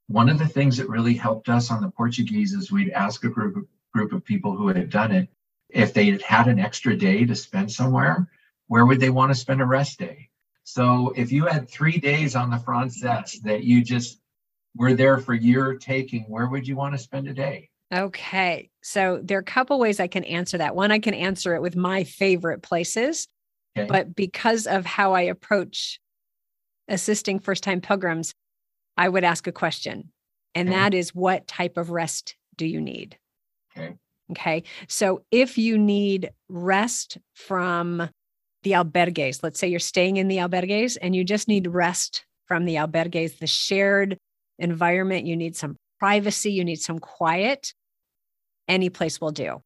One of the things that really helped us on the Portuguese is we'd ask a group of, group of people who had done it if they had had an extra day to spend somewhere, where would they want to spend a rest day? So if you had three days on the Frances that you just were there for your taking, where would you want to spend a day? Okay. So there are a couple ways I can answer that. One, I can answer it with my favorite places, okay. but because of how I approach assisting first time pilgrims, I would ask a question. And okay. that is what type of rest do you need? Okay. Okay. So if you need rest from the albergues. Let's say you're staying in the albergues and you just need rest from the albergues, the shared environment. You need some privacy, you need some quiet. Any place will do.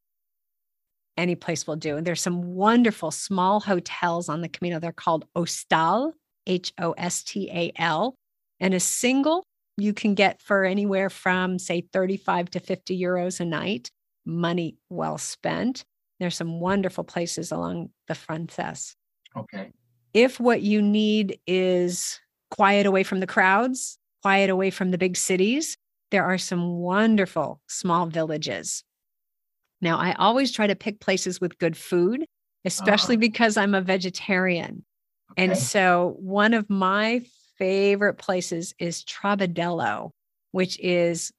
Any place will do. And there's some wonderful small hotels on the Camino. They're called Hostal, H O S T A L. And a single you can get for anywhere from, say, 35 to 50 euros a night. Money well spent. There's some wonderful places along the Frances. Okay. If what you need is quiet away from the crowds, quiet away from the big cities, there are some wonderful small villages. Now, I always try to pick places with good food, especially uh, because I'm a vegetarian. Okay. And so, one of my favorite places is Trabadelo, which is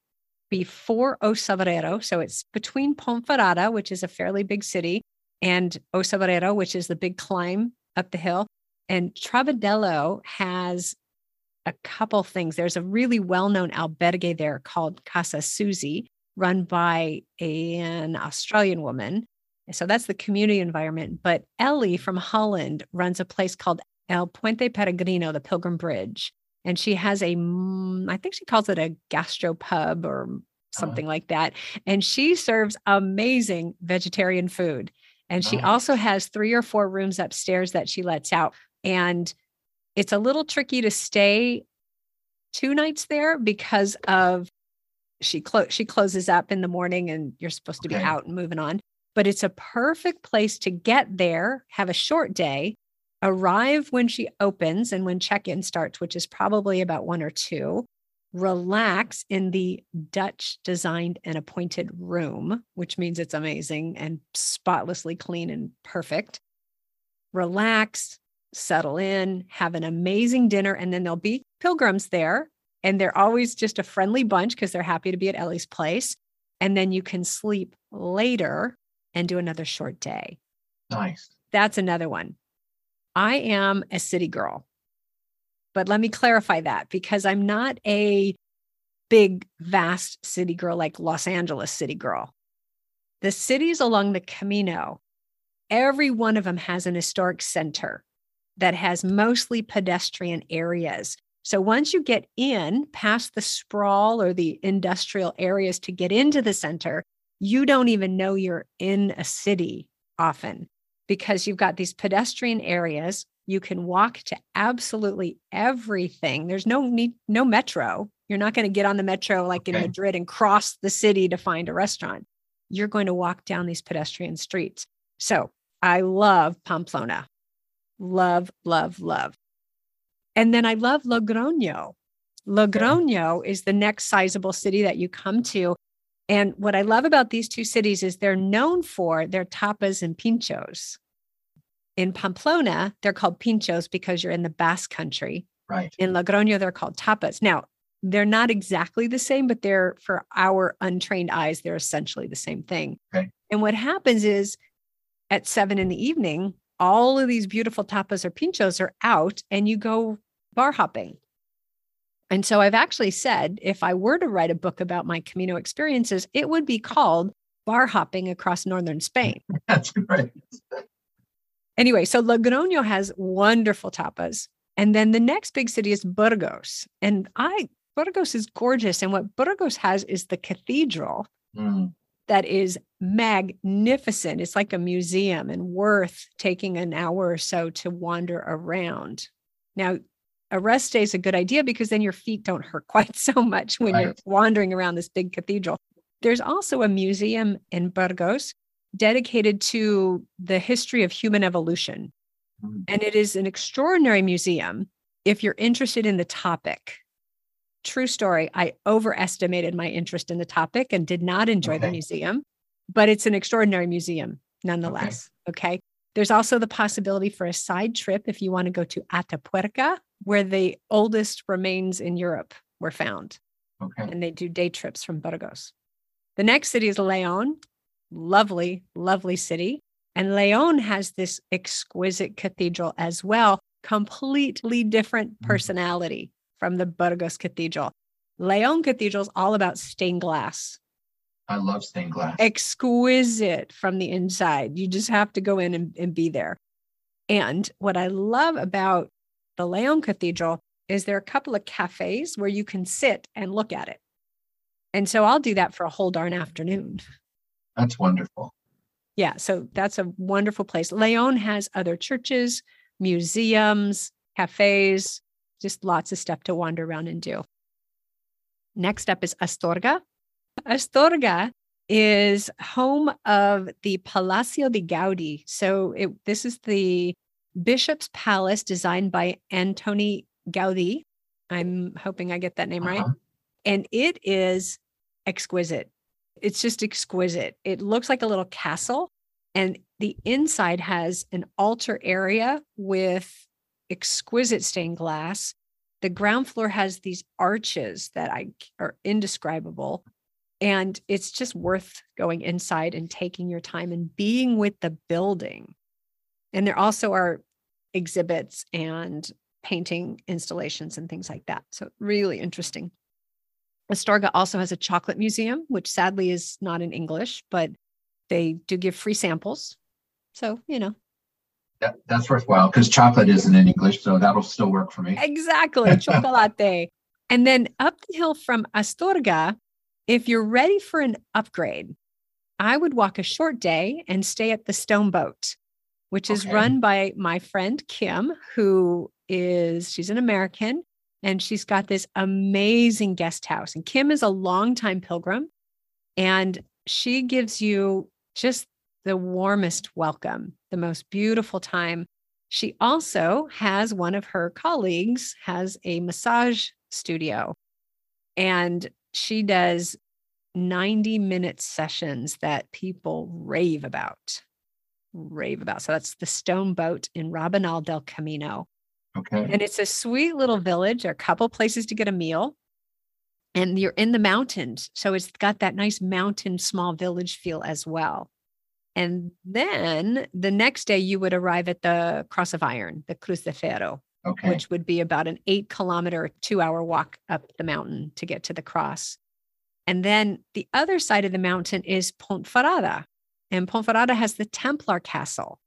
before O So, it's between Ponferrada, which is a fairly big city, and O which is the big climb up the hill. And Trabadelo has a couple things. There's a really well known albergue there called Casa Susi, run by an Australian woman. So that's the community environment. But Ellie from Holland runs a place called El Puente Peregrino, the Pilgrim Bridge. And she has a, mm, think she calls it a gastro pub or uh-huh. something like that. And she serves amazing vegetarian food. And she also has three or four rooms upstairs that she lets out. And it's a little tricky to stay two nights there because of she clo- she closes up in the morning and you're supposed to be out and moving on but it's a perfect place to get there have a short day arrive when she opens and when check-in starts which is probably about 1 or 2 relax in the dutch designed and appointed room which means it's amazing and spotlessly clean and perfect relax settle in, have an amazing dinner, and then there'll be pilgrims there. And they're always just a friendly bunch because they're happy to be at Ellie's place. And then you can sleep later and do another short day. Nice. That's another one. I am a city girl. But let me clarify that because I'm not a big, vast city girl like Los Angeles city girl. The cities along the Camino, every one of them has an historic center that has mostly pedestrian areas. So once you get in past the sprawl or the industrial areas to get into the center, you don't even know you're in a city often because you've got these pedestrian areas. You can walk to absolutely everything. There's no need, no metro. You're not going to get on the metro like okay. in Madrid and cross the city to find a restaurant. You're going to walk down these pedestrian streets. So I love Pamplona love, love, love. And then I love Logroño. Logroño is the next sizable city that you come to. And what I love about these two cities is they're known for their tapas and pinchos. In Pamplona, they're called pinchos because you're in the Basque country. Right. In Logroño, they're called tapas. Now, they're not exactly the same, but they're for our untrained eyes, they're essentially the same thing. Okay. And what happens is at seven in the evening, all of these beautiful tapas or pinchos are out and you go bar hopping. And so I've actually said if I were to write a book about my Camino experiences, it would be called Bar Hopping Across Northern Spain. <laughs> That's great. Anyway, so Logroño has wonderful tapas. And then the next big city is Burgos. And I Burgos is gorgeous. And what Burgos has is the cathedral. Mm that is magnificent. It's like a museum and worth taking an hour or so to wander around. Now, a rest day is a good idea because then your feet don't hurt <laughs> quite so much when right. you're wandering around this big cathedral. There's also a museum in Burgos dedicated to the history of human evolution. Mm. And it is an extraordinary museum if you're interested in the topic true story, I overestimated my interest in the topic and did not enjoy okay. the museum, but it's an extraordinary museum nonetheless. Okay. okay. There's also the possibility for a side trip if you want to go to Atapuerca, where the oldest remains in Europe were found. Okay. And they do day trips from Burgos. The next city is Leon. Lovely, lovely city. And Leon has this exquisite cathedral as well, completely different mm. personality from the Burgos Cathedral. Leon Cathedral is all about stained glass. I love stained glass. Exquisite from the inside. You just have to go in and, and be there. And what I love about the Leon Cathedral is there are a couple of cafes where you can sit and look at it. And so I'll do that for a whole darn afternoon. That's wonderful. Yeah. So that's a wonderful place. Leon has other churches, museums, cafes, just lots of stuff to wander around and do. Next up is Astorga. Astorga is home of the Palacio de Gaudi. So it, this is the bishop's palace designed by Antoni Gaudi. I'm hoping I get that name uh-huh. right. And it is exquisite. It's just exquisite. It looks like a little castle, and the inside has an altar area with exquisite stained glass. The ground floor has these arches that I are indescribable. And it's just worth going inside and taking your time and being with the building. And there also are exhibits and painting installations and things like that. So, really interesting. Astorga also has a chocolate museum, which sadly is not in English, but they do give free samples. So, you know. That, that's worthwhile because chocolate isn't in English, so that'll still work for me. Exactly. Chocolate. <laughs> and then up the hill from Astorga, if you're ready for an upgrade, I would walk a short day and stay at the Stone Boat, which is okay. run by my friend Kim, who is, she's an American and she's got this amazing guest house. And Kim is a longtime pilgrim, and she gives you just the warmest welcome, the most beautiful time. She also has one of her colleagues has a massage studio, and she does 90 minute sessions that people rave about. Rave about. So that's the Stone Boat in Rabanal del Camino. Okay. And it's a sweet little village. A couple places to get a meal. And you're in the mountains. So it's got that nice mountain, small village feel as well. And then the next day, you would arrive at the Cross of Iron, the Cruz de Ferro, okay. which would be about an eight kilometer, two hour walk up the mountain to get to the cross. And then the other side of the mountain is Ponferrada. And Ponferrada has the Templar Castle,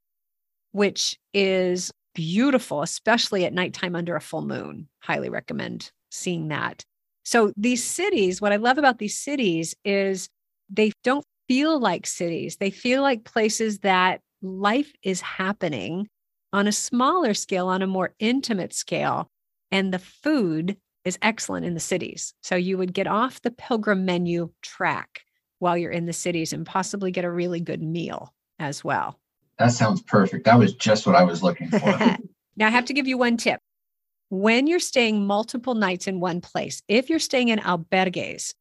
which is beautiful, especially at nighttime under a full moon. Highly recommend seeing that. So, these cities, what I love about these cities is they don't feel like cities. They feel like places that life is happening on a smaller scale, on a more intimate scale. And the food is excellent in the cities. So, you would get off the pilgrim menu track while you're in the cities and possibly get a really good meal as well. That sounds perfect. That was just what I was looking for. <laughs> now, I have to give you one tip. When you're staying multiple nights in one place, if you're staying in albergues,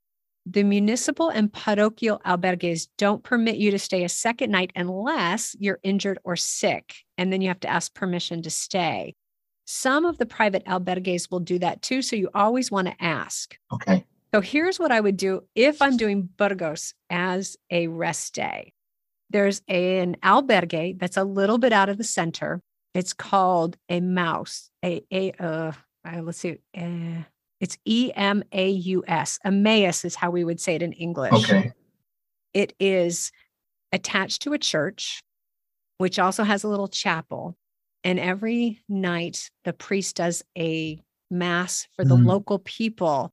the municipal and parochial albergues don't permit you to stay a second night unless you're injured or sick. And then you have to ask permission to stay. Some of the private albergues will do that too. So you always want to ask. Okay. So here's what I would do if I'm doing Burgos as a rest day. There's a, an albergue that's a little bit out of the center. It's called a mouse. A a uh, uh let's see. Uh, it's E M A U S. Emmaus is how we would say it in English. Okay. It is attached to a church, which also has a little chapel. And every night, the priest does a mass for the mm. local people.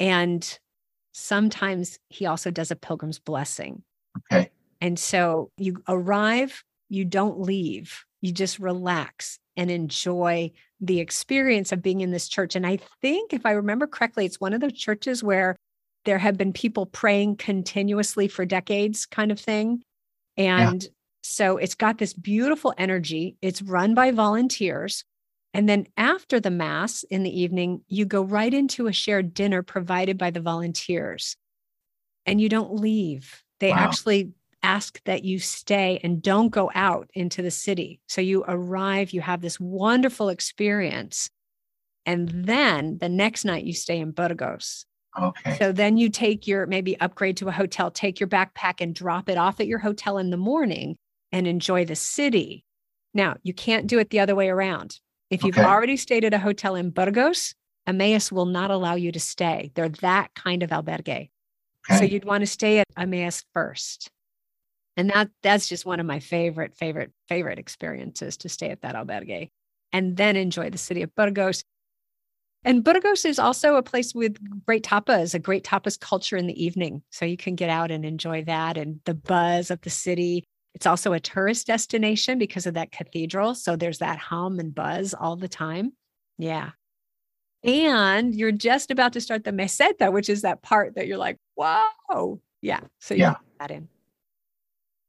And sometimes he also does a pilgrim's blessing. Okay. And so you arrive, you don't leave, you just relax and enjoy the experience of being in this church. And I think, if I remember correctly, it's one of those churches where there have been people praying continuously for decades, kind of thing. And yeah. so it's got this beautiful energy. It's run by volunteers. And then after the Mass in the evening, you go right into a shared dinner provided by the volunteers. And you don't leave. They wow. actually ask that you stay and don't go out into the city. So you arrive, you have this wonderful experience. And then the next night you stay in Burgos. Okay. So then you take your maybe upgrade to a hotel, take your backpack and drop it off at your hotel in the morning and enjoy the city. Now, you can't do it the other way around. If you've okay. already stayed at a hotel in Burgos, Emmaus will not allow you to stay. They're that kind of albergue. Okay. So you'd want to stay at Emmaus first. And that that's just one of my favorite, favorite, favorite experiences to stay at that albergue and then enjoy the city of Burgos. And Burgos is also a place with great tapas, a great tapas culture in the evening. So you can get out and enjoy that and the buzz of the city. It's also a tourist destination because of that cathedral. So there's that hum and buzz all the time. Yeah. And you're just about to start the meseta, which is that part that you're like, whoa. Yeah. So you Yeah. that in.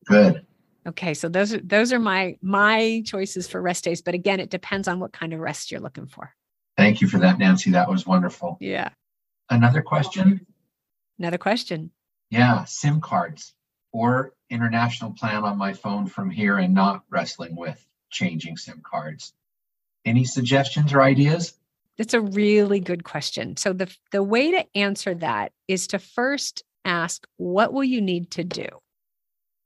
Good. Okay. So those are those are my my choices for rest days. But again, it depends on what kind of rest you're looking for. Thank you for that, Nancy. That was wonderful. Yeah. Another question? Another question. Yeah, SIM cards or international plan on my phone from here and not wrestling with changing SIM cards. Any suggestions or ideas? That's a really good question. So the the way to answer that is to first ask what will you need to do?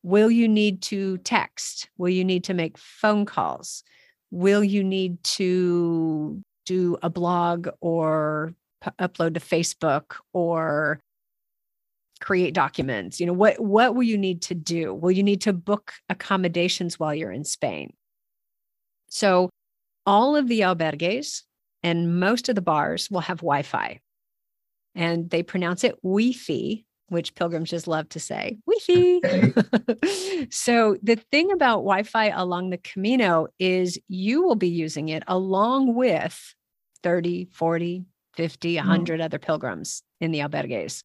Will you need to text? Will you need to make phone calls? Will you need to do a blog or p- upload to Facebook or create documents? You know, what what will you need to do? Will you need to book accommodations while you're in Spain? So all of the albergues and most of the bars will have Wi-Fi. And they pronounce it Wi-Fi, which pilgrims just love to say. Okay. <laughs> so the thing about Wi-Fi along the Camino is you will be using it along with 30, 40, 50, 100 mm-hmm. other pilgrims in the albergues.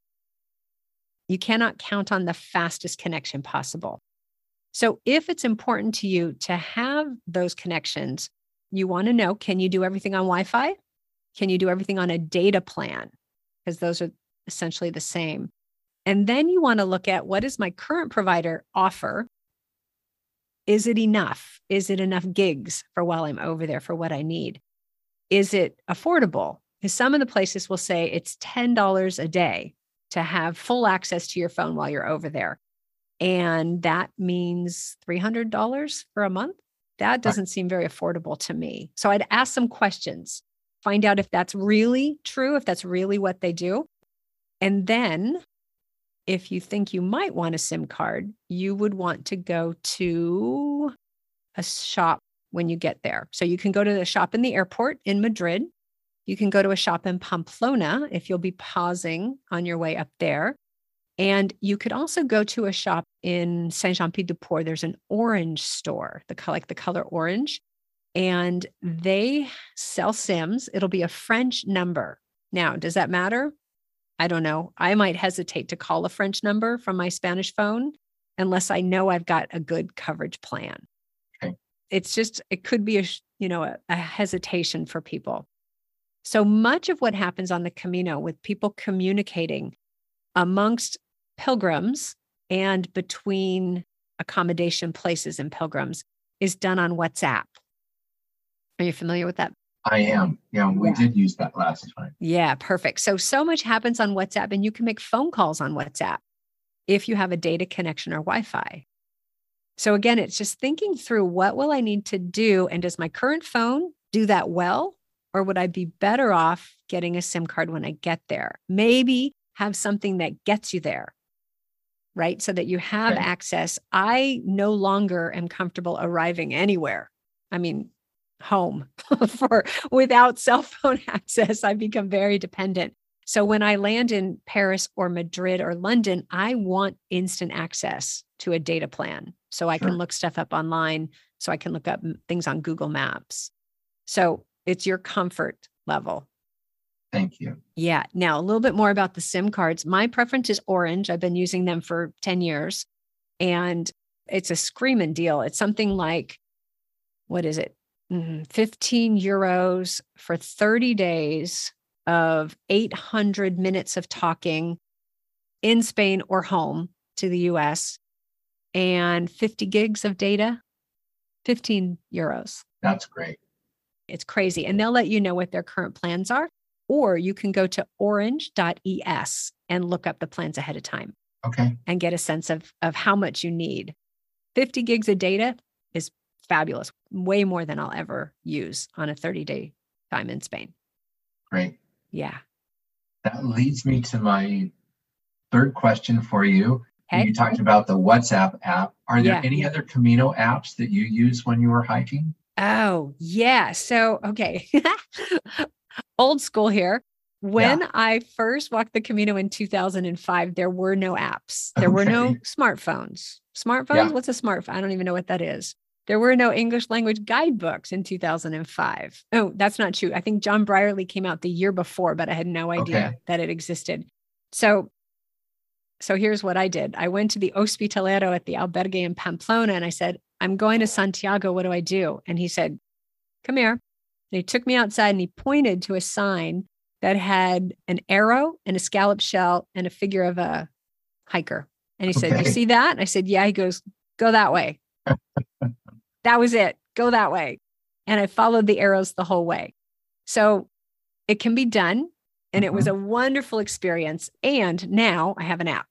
You cannot count on the fastest connection possible. So if it's important to you to have those connections, you want to know can you do everything on Wi Fi? Can you do everything on a data plan? Because those are essentially the same. And then you want to look at what does my current provider offer? Is it enough? Is it enough gigs for while I'm over there for what I need? Is it affordable? Because some of the places will say it's $10 a day to have full access to your phone while you're over there. And that means $300 for a month. That doesn't seem very affordable to me. So I'd ask some questions, find out if that's really true, if that's really what they do. And then if you think you might want a SIM card, you would want to go to a shop when you get there. So you can go to the shop in the airport in Madrid. You can go to a shop in Pamplona if you'll be pausing on your way up there. And you could also go to a shop in Saint Jean Pied de Port. There's an orange store, the like the color orange, and they sell Sims. It'll be a French number. Now, does that matter? I don't know. I might hesitate to call a French number from my Spanish phone unless I know I've got a good coverage plan. Okay. It's just it could be a you know a, a hesitation for people. So much of what happens on the Camino with people communicating amongst pilgrims and between accommodation places and pilgrims is done on WhatsApp. Are you familiar with that? I am. Yeah, we Yeah. did use that last time. Yeah, perfect. So, so much happens on WhatsApp, and you can make phone calls on WhatsApp if you have a data connection or Wi Fi. So, again, it's just thinking through what will I need to do? And does my current phone do that well? Or would I be better off getting a SIM card when I get there? Maybe have something that gets you there, right? So that you have Okay. access. I no longer am comfortable arriving anywhere. I mean, home <laughs> for without cell phone <laughs> access. I've become very dependent. So when I land in Paris or Madrid or London, I want instant access to a data plan so I Sure. can look stuff up online, so I can look up things on Google Maps. So it's your comfort level. Thank you. Yeah. Now, a little bit more about the SIM cards. My preference is Orange. I've been using them for 10 years and it's a screaming deal. It's something like, what is it? Mm, 15 euros for 30 days of 800 minutes of talking in Spain or home to the US and 50 gigs of data, 15 euros. That's great. It's crazy. And they'll let you know what their current plans are. Or you can go to orange.es and look up the plans ahead of time Okay. and get a sense of, of how much you need. 50 gigs of data is fabulous, way more than I'll ever use on a 30 day time in Spain. Great. Yeah. That leads me to my third question for you. Okay. You talked about the WhatsApp app. Are there Yeah. any other Camino apps that you use when you were hiking? Oh, yeah. So, okay. <laughs> Old school here. When I first walked the Camino in 2005, there were no apps. There were no smartphones. Smartphones? Yeah. What's a smartphone? I don't even know what that is. There were no English language guidebooks in 2005. Oh, that's not true. I think John Brierley came out the year before, but I had no idea Okay. that it existed. So, so here's what I did. I went to the Hospitalero at the albergue in Pamplona and I said, I'm going to Santiago. What do I do? And he said, Come here. And he took me outside and he pointed to a sign that had an arrow and a scallop shell and a figure of a hiker. And he said, You see that? And I said, Yeah. He goes, Go that way. <laughs> that was it. Go that way. And I followed the arrows the whole way. So it can be done. And it was Mm-hmm. a wonderful experience. And now I have an app.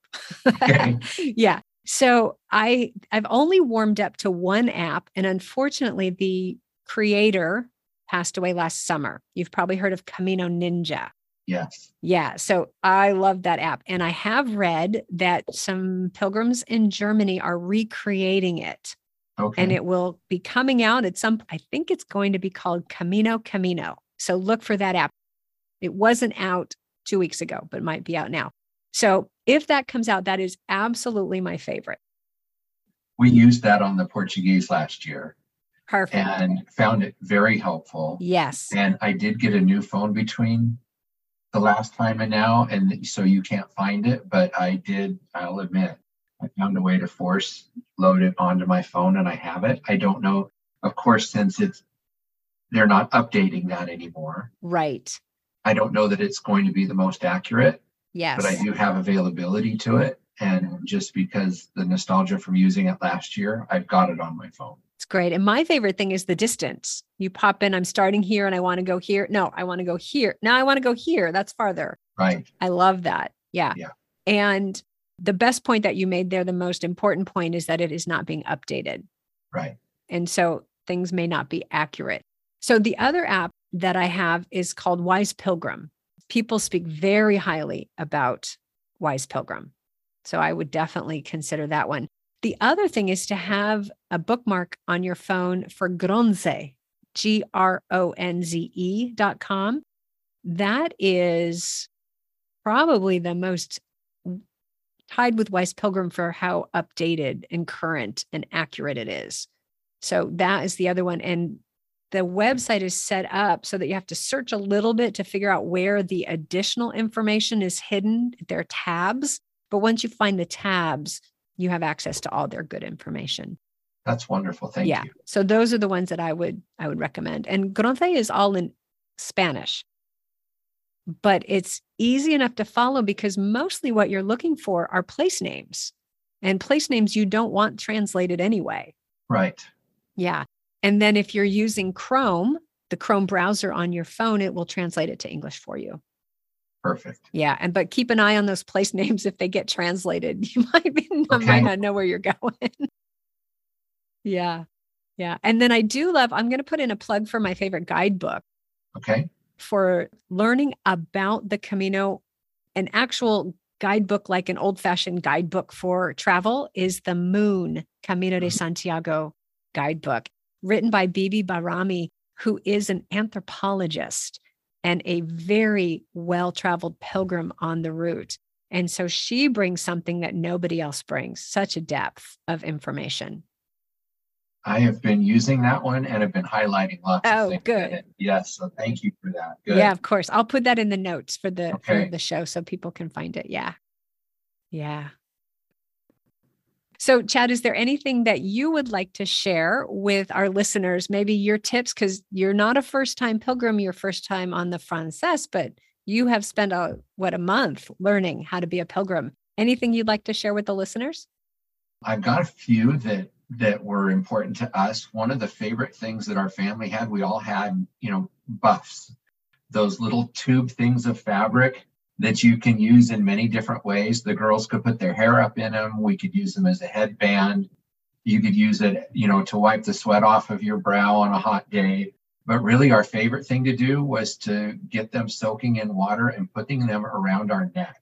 Okay. <laughs> yeah. So I I've only warmed up to one app and unfortunately the creator passed away last summer. You've probably heard of Camino Ninja. Yes. Yeah, so I love that app and I have read that some pilgrims in Germany are recreating it Okay. and it will be coming out at some I think it's going to be called Camino Camino. So look for that app. It wasn't out 2 weeks ago, but might be out now. So if that comes out that is absolutely my favorite. we used that on the Portuguese last year Perfect. and found it very helpful. yes. And I did get a new phone between the last time and now, and so you can't find it. But I did, I'll admit, I found a way to force load it onto my phone and I have it. I don't know, of course, since it's they're not updating that anymore. Right. I don't know that it's going to be the most accurate, Yes. but I do have availability to it. And just because the nostalgia from using it last year, I've got it on my phone. It's great. And my favorite thing is the distance. You pop in, I'm starting here and I want to go here. No, I want to go here. Now I want to go here. That's farther. Right. I love that. Yeah. Yeah. And the best point that you made there, the most important point is that it is not being updated. Right. And so things may not be accurate. So the other app that I have is called Wise Pilgrim. People speak very highly about Wise Pilgrim. So I would definitely consider that one. The other thing is to have a bookmark on your phone for Gronze, G R O N Z E dot com. That is probably the most tied with Wise Pilgrim for how updated and current and accurate it is. So that is the other one. And the website is set up so that you have to search a little bit to figure out where the additional information is hidden. There are tabs, but once you find the tabs, you have access to all their good information. That's wonderful. Thank yeah. you. So those are the ones that I would I would recommend. And Gronze is all in Spanish. But it's easy enough to follow because mostly what you're looking for are place names. And place names you don't want translated anyway. Right. Yeah. And then if you're using Chrome, the Chrome browser on your phone, it will translate it to English for you. Perfect. Yeah. And but keep an eye on those place <laughs> names if they get translated. <laughs> You might be Okay. might not know where you're going. <laughs> yeah. Yeah. And then I do love, I'm going to put in a plug for my favorite guidebook Okay. For learning about the Camino. An actual guidebook, like an old fashioned guidebook for travel, is the Moon Camino de Mhm. Santiago guidebook, written by Beebe Bahrami, who is an anthropologist and a very well traveled pilgrim on the route. And so she brings something that nobody else brings such a depth of information. I have been using that one and have been highlighting lots Oh, of things. good. Yes. So thank you for that. Good. Yeah, of course. I'll put that in the notes for the for the show so people can find it. Yeah. Yeah. So, Chad, is there anything that you would like to share with our listeners? Maybe your tips, because you're not a first time pilgrim, you're first time on the Frances, but you have spent a what a month learning how to be a pilgrim. Anything you'd like to share with the listeners? I've got a few that that were important to us. One of the favorite things that our family had, we all had, you know, buffs, those little tube things of fabric that you can use in many different ways. The girls could put their hair up in them. We could use them as a headband. You could use it, you know, to wipe the sweat off of your brow on a hot day. But really, our favorite thing to do was to get them soaking in water and putting them around our neck.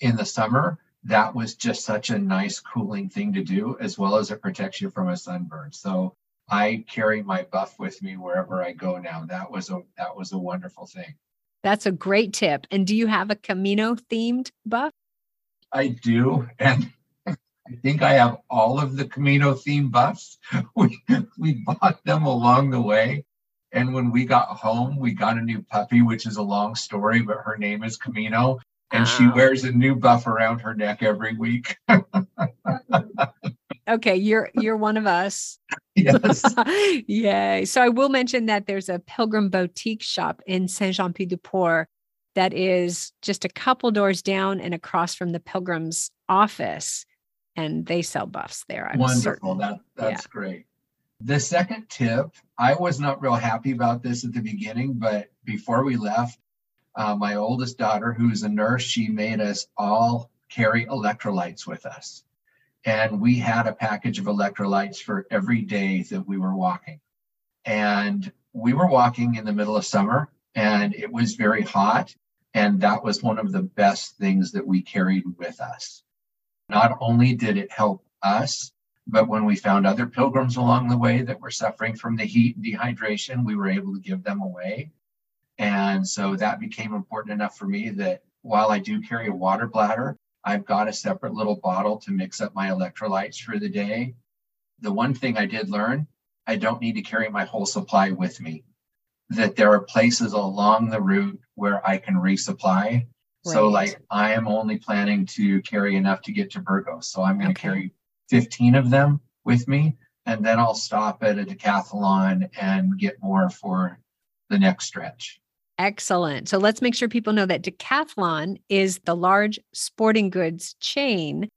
In the summer, that was just such a mm-hmm. nice cooling thing to do, as well as it protects you from a sunburn. So I carry my buff with me wherever I go now. That was a that was a wonderful thing. That's a great tip. And do you have a Camino themed buff? I do. And I think I have all of the Camino themed buffs. <laughs> We we bought them along the way. And when we got home, we got a new puppy, which is a long story, but her name is Camino. And she uh-huh. wears a new buff around her neck every week. <laughs> okay, you're you're one of us. Yes. <laughs> Yay. So I will mention that there's a pilgrim boutique shop in Saint Jean Pied de Port that is just a couple doors down and across from the pilgrim's office. And they sell buffs there. I'm Wonderful. Certain. That that's yeah. great. The second tip, I was not real happy about this at the beginning, but before we left, uh, my oldest daughter, who's a nurse, she made us all carry electrolytes with us. And we had a package of electrolytes for every day that we were walking. And we were walking in the middle of summer and it was very hot. And that was one of the best things that we carried with us. Not only did it help us, but when we found other pilgrims along the way that were suffering from the heat and dehydration, we were able to give them away. And so that became important enough for me that while I do carry a water bladder, I've got a separate little bottle to mix up my electrolytes for the day. The one thing I did learn, I don't need to carry my whole supply with me. That there are places along the route where I can resupply. Right. So, like, I am only planning to carry enough to get to Burgos. So, I'm going to okay. carry 15 of them with me, and then I'll stop at a decathlon and get more for the next stretch. Excellent. So let's make sure people know that Decathlon is the large sporting goods chain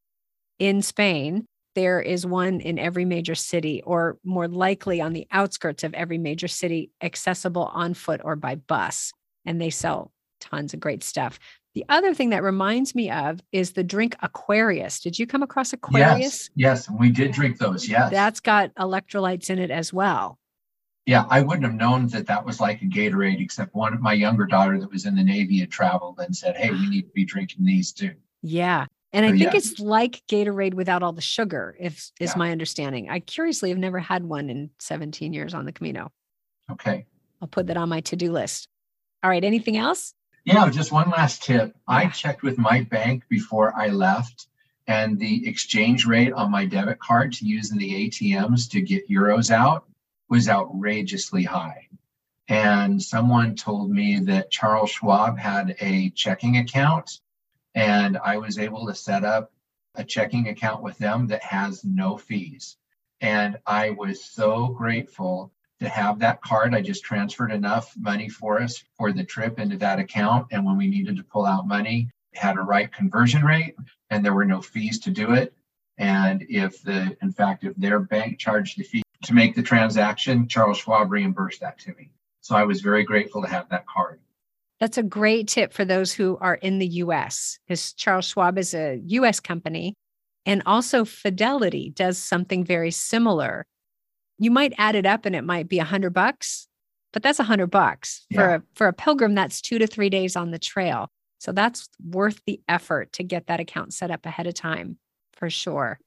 in Spain. There is one in every major city, or more likely on the outskirts of every major city, accessible on foot or by bus. And they sell tons of great stuff. The other thing that reminds me of is the drink Aquarius. Did you come across Aquarius? Yes, yes, we did drink those. Yes. That's got electrolytes in it as well. Yeah, I wouldn't have known that that was like a Gatorade, except one of my younger daughter that was in the Navy had traveled and said, Hey, we need to be drinking these too. Yeah. And so, I think yeah. it's like Gatorade without all the sugar, if is yeah. my understanding. I curiously have never had one in 17 years on the Camino. Okay. I'll put that on my to-do list. All right. Anything else? Yeah, just one last tip. Yeah. I checked with my bank before I left, and the exchange rate on my debit card to use in the ATMs to get euros out was outrageously high. And someone told me that Charles Schwab had a checking account, and I was able to set up a checking account with them that has no fees. And I was so grateful to have that card. I just transferred enough money for us for the trip into that account. And when we needed to pull out money, had a right conversion rate and there were no fees to do it. And if the, in fact, if their bank charged the fee to make the transaction, Charles Schwab reimbursed that to me. So I was very grateful to have that card. That's a great tip for those who are in the US, because Charles Schwab is a US company. And also, Fidelity does something very similar. You might add it up and it might be a hundred bucks, but that's a hundred bucks for yeah. a, for a pilgrim. That's two to three days on the trail. So that's worth the effort to get that account set up ahead of time for sure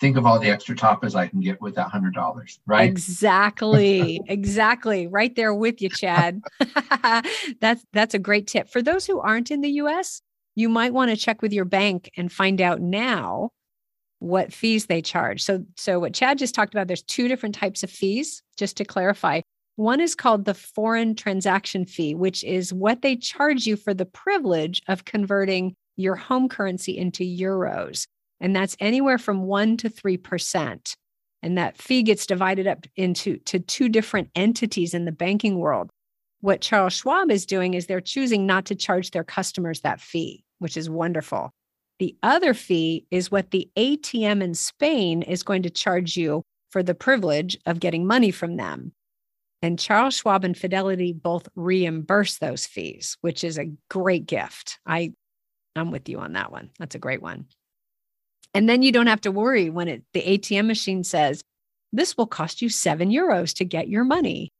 think of all the extra tapas I can get with that hundred dollars, right? Exactly. <laughs> exactly. Right there with you, Chad. <laughs> that's that's a great tip. For those who aren't in the US, you might want to check with your bank and find out now what fees they charge. So so what Chad just talked about, there's two different types of fees, just to clarify. One is called the foreign transaction fee, which is what they charge you for the privilege of converting your home currency into euros and that's anywhere from 1 to 3%. And that fee gets divided up into to two different entities in the banking world. What Charles Schwab is doing is they're choosing not to charge their customers that fee, which is wonderful. The other fee is what the ATM in Spain is going to charge you for the privilege of getting money from them. And Charles Schwab and Fidelity both reimburse those fees, which is a great gift. I I'm with you on that one. That's a great one. And then you don't have to worry when it the ATM machine says, this will cost you seven euros to get your money.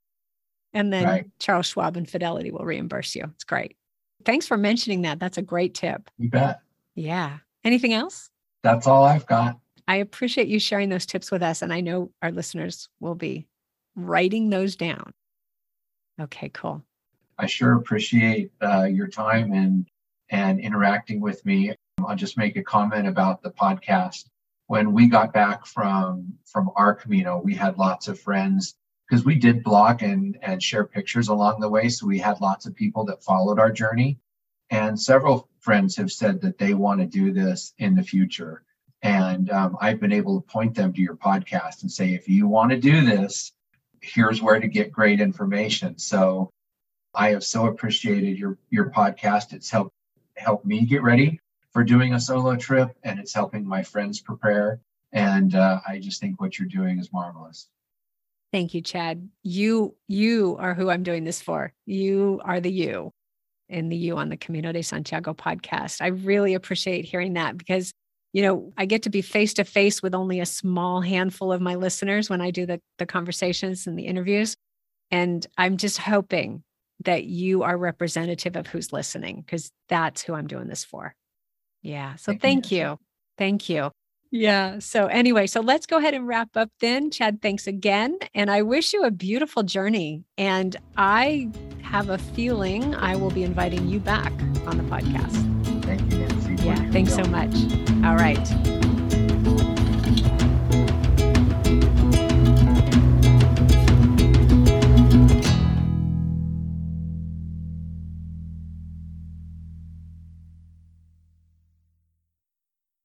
And then right. Charles Schwab and Fidelity will reimburse you. It's great. Thanks for mentioning that. That's a great tip. You bet. Yeah. Anything else? That's all I've got. I appreciate you sharing those tips with us. And I know our listeners will be writing those down. Okay, cool. I sure appreciate uh, your time and and interacting with me. I'll just make a comment about the podcast. When we got back from from our Camino, we had lots of friends because we did blog and and share pictures along the way. So we had lots of people that followed our journey, and several friends have said that they want to do this in the future. And um, I've been able to point them to your podcast and say, if you want to do this, here's where to get great information. So I have so appreciated your your podcast. It's helped helped me get ready for doing a solo trip, and it's helping my friends prepare. And uh, I just think what you're doing is marvelous. Thank you, Chad. You you are who I'm doing this for. You are the you in the you on the Camino de Santiago podcast. I really appreciate hearing that because you know, I get to be face to face with only a small handful of my listeners when I do the the conversations and the interviews. And I'm just hoping that you are representative of who's listening because that's who I'm doing this for. Yeah. So thank, thank you. you. Thank you. Yeah. So, anyway, so let's go ahead and wrap up then. Chad, thanks again. And I wish you a beautiful journey. And I have a feeling I will be inviting you back on the podcast. Thank you, Nancy. Yeah. Thanks so much. All right.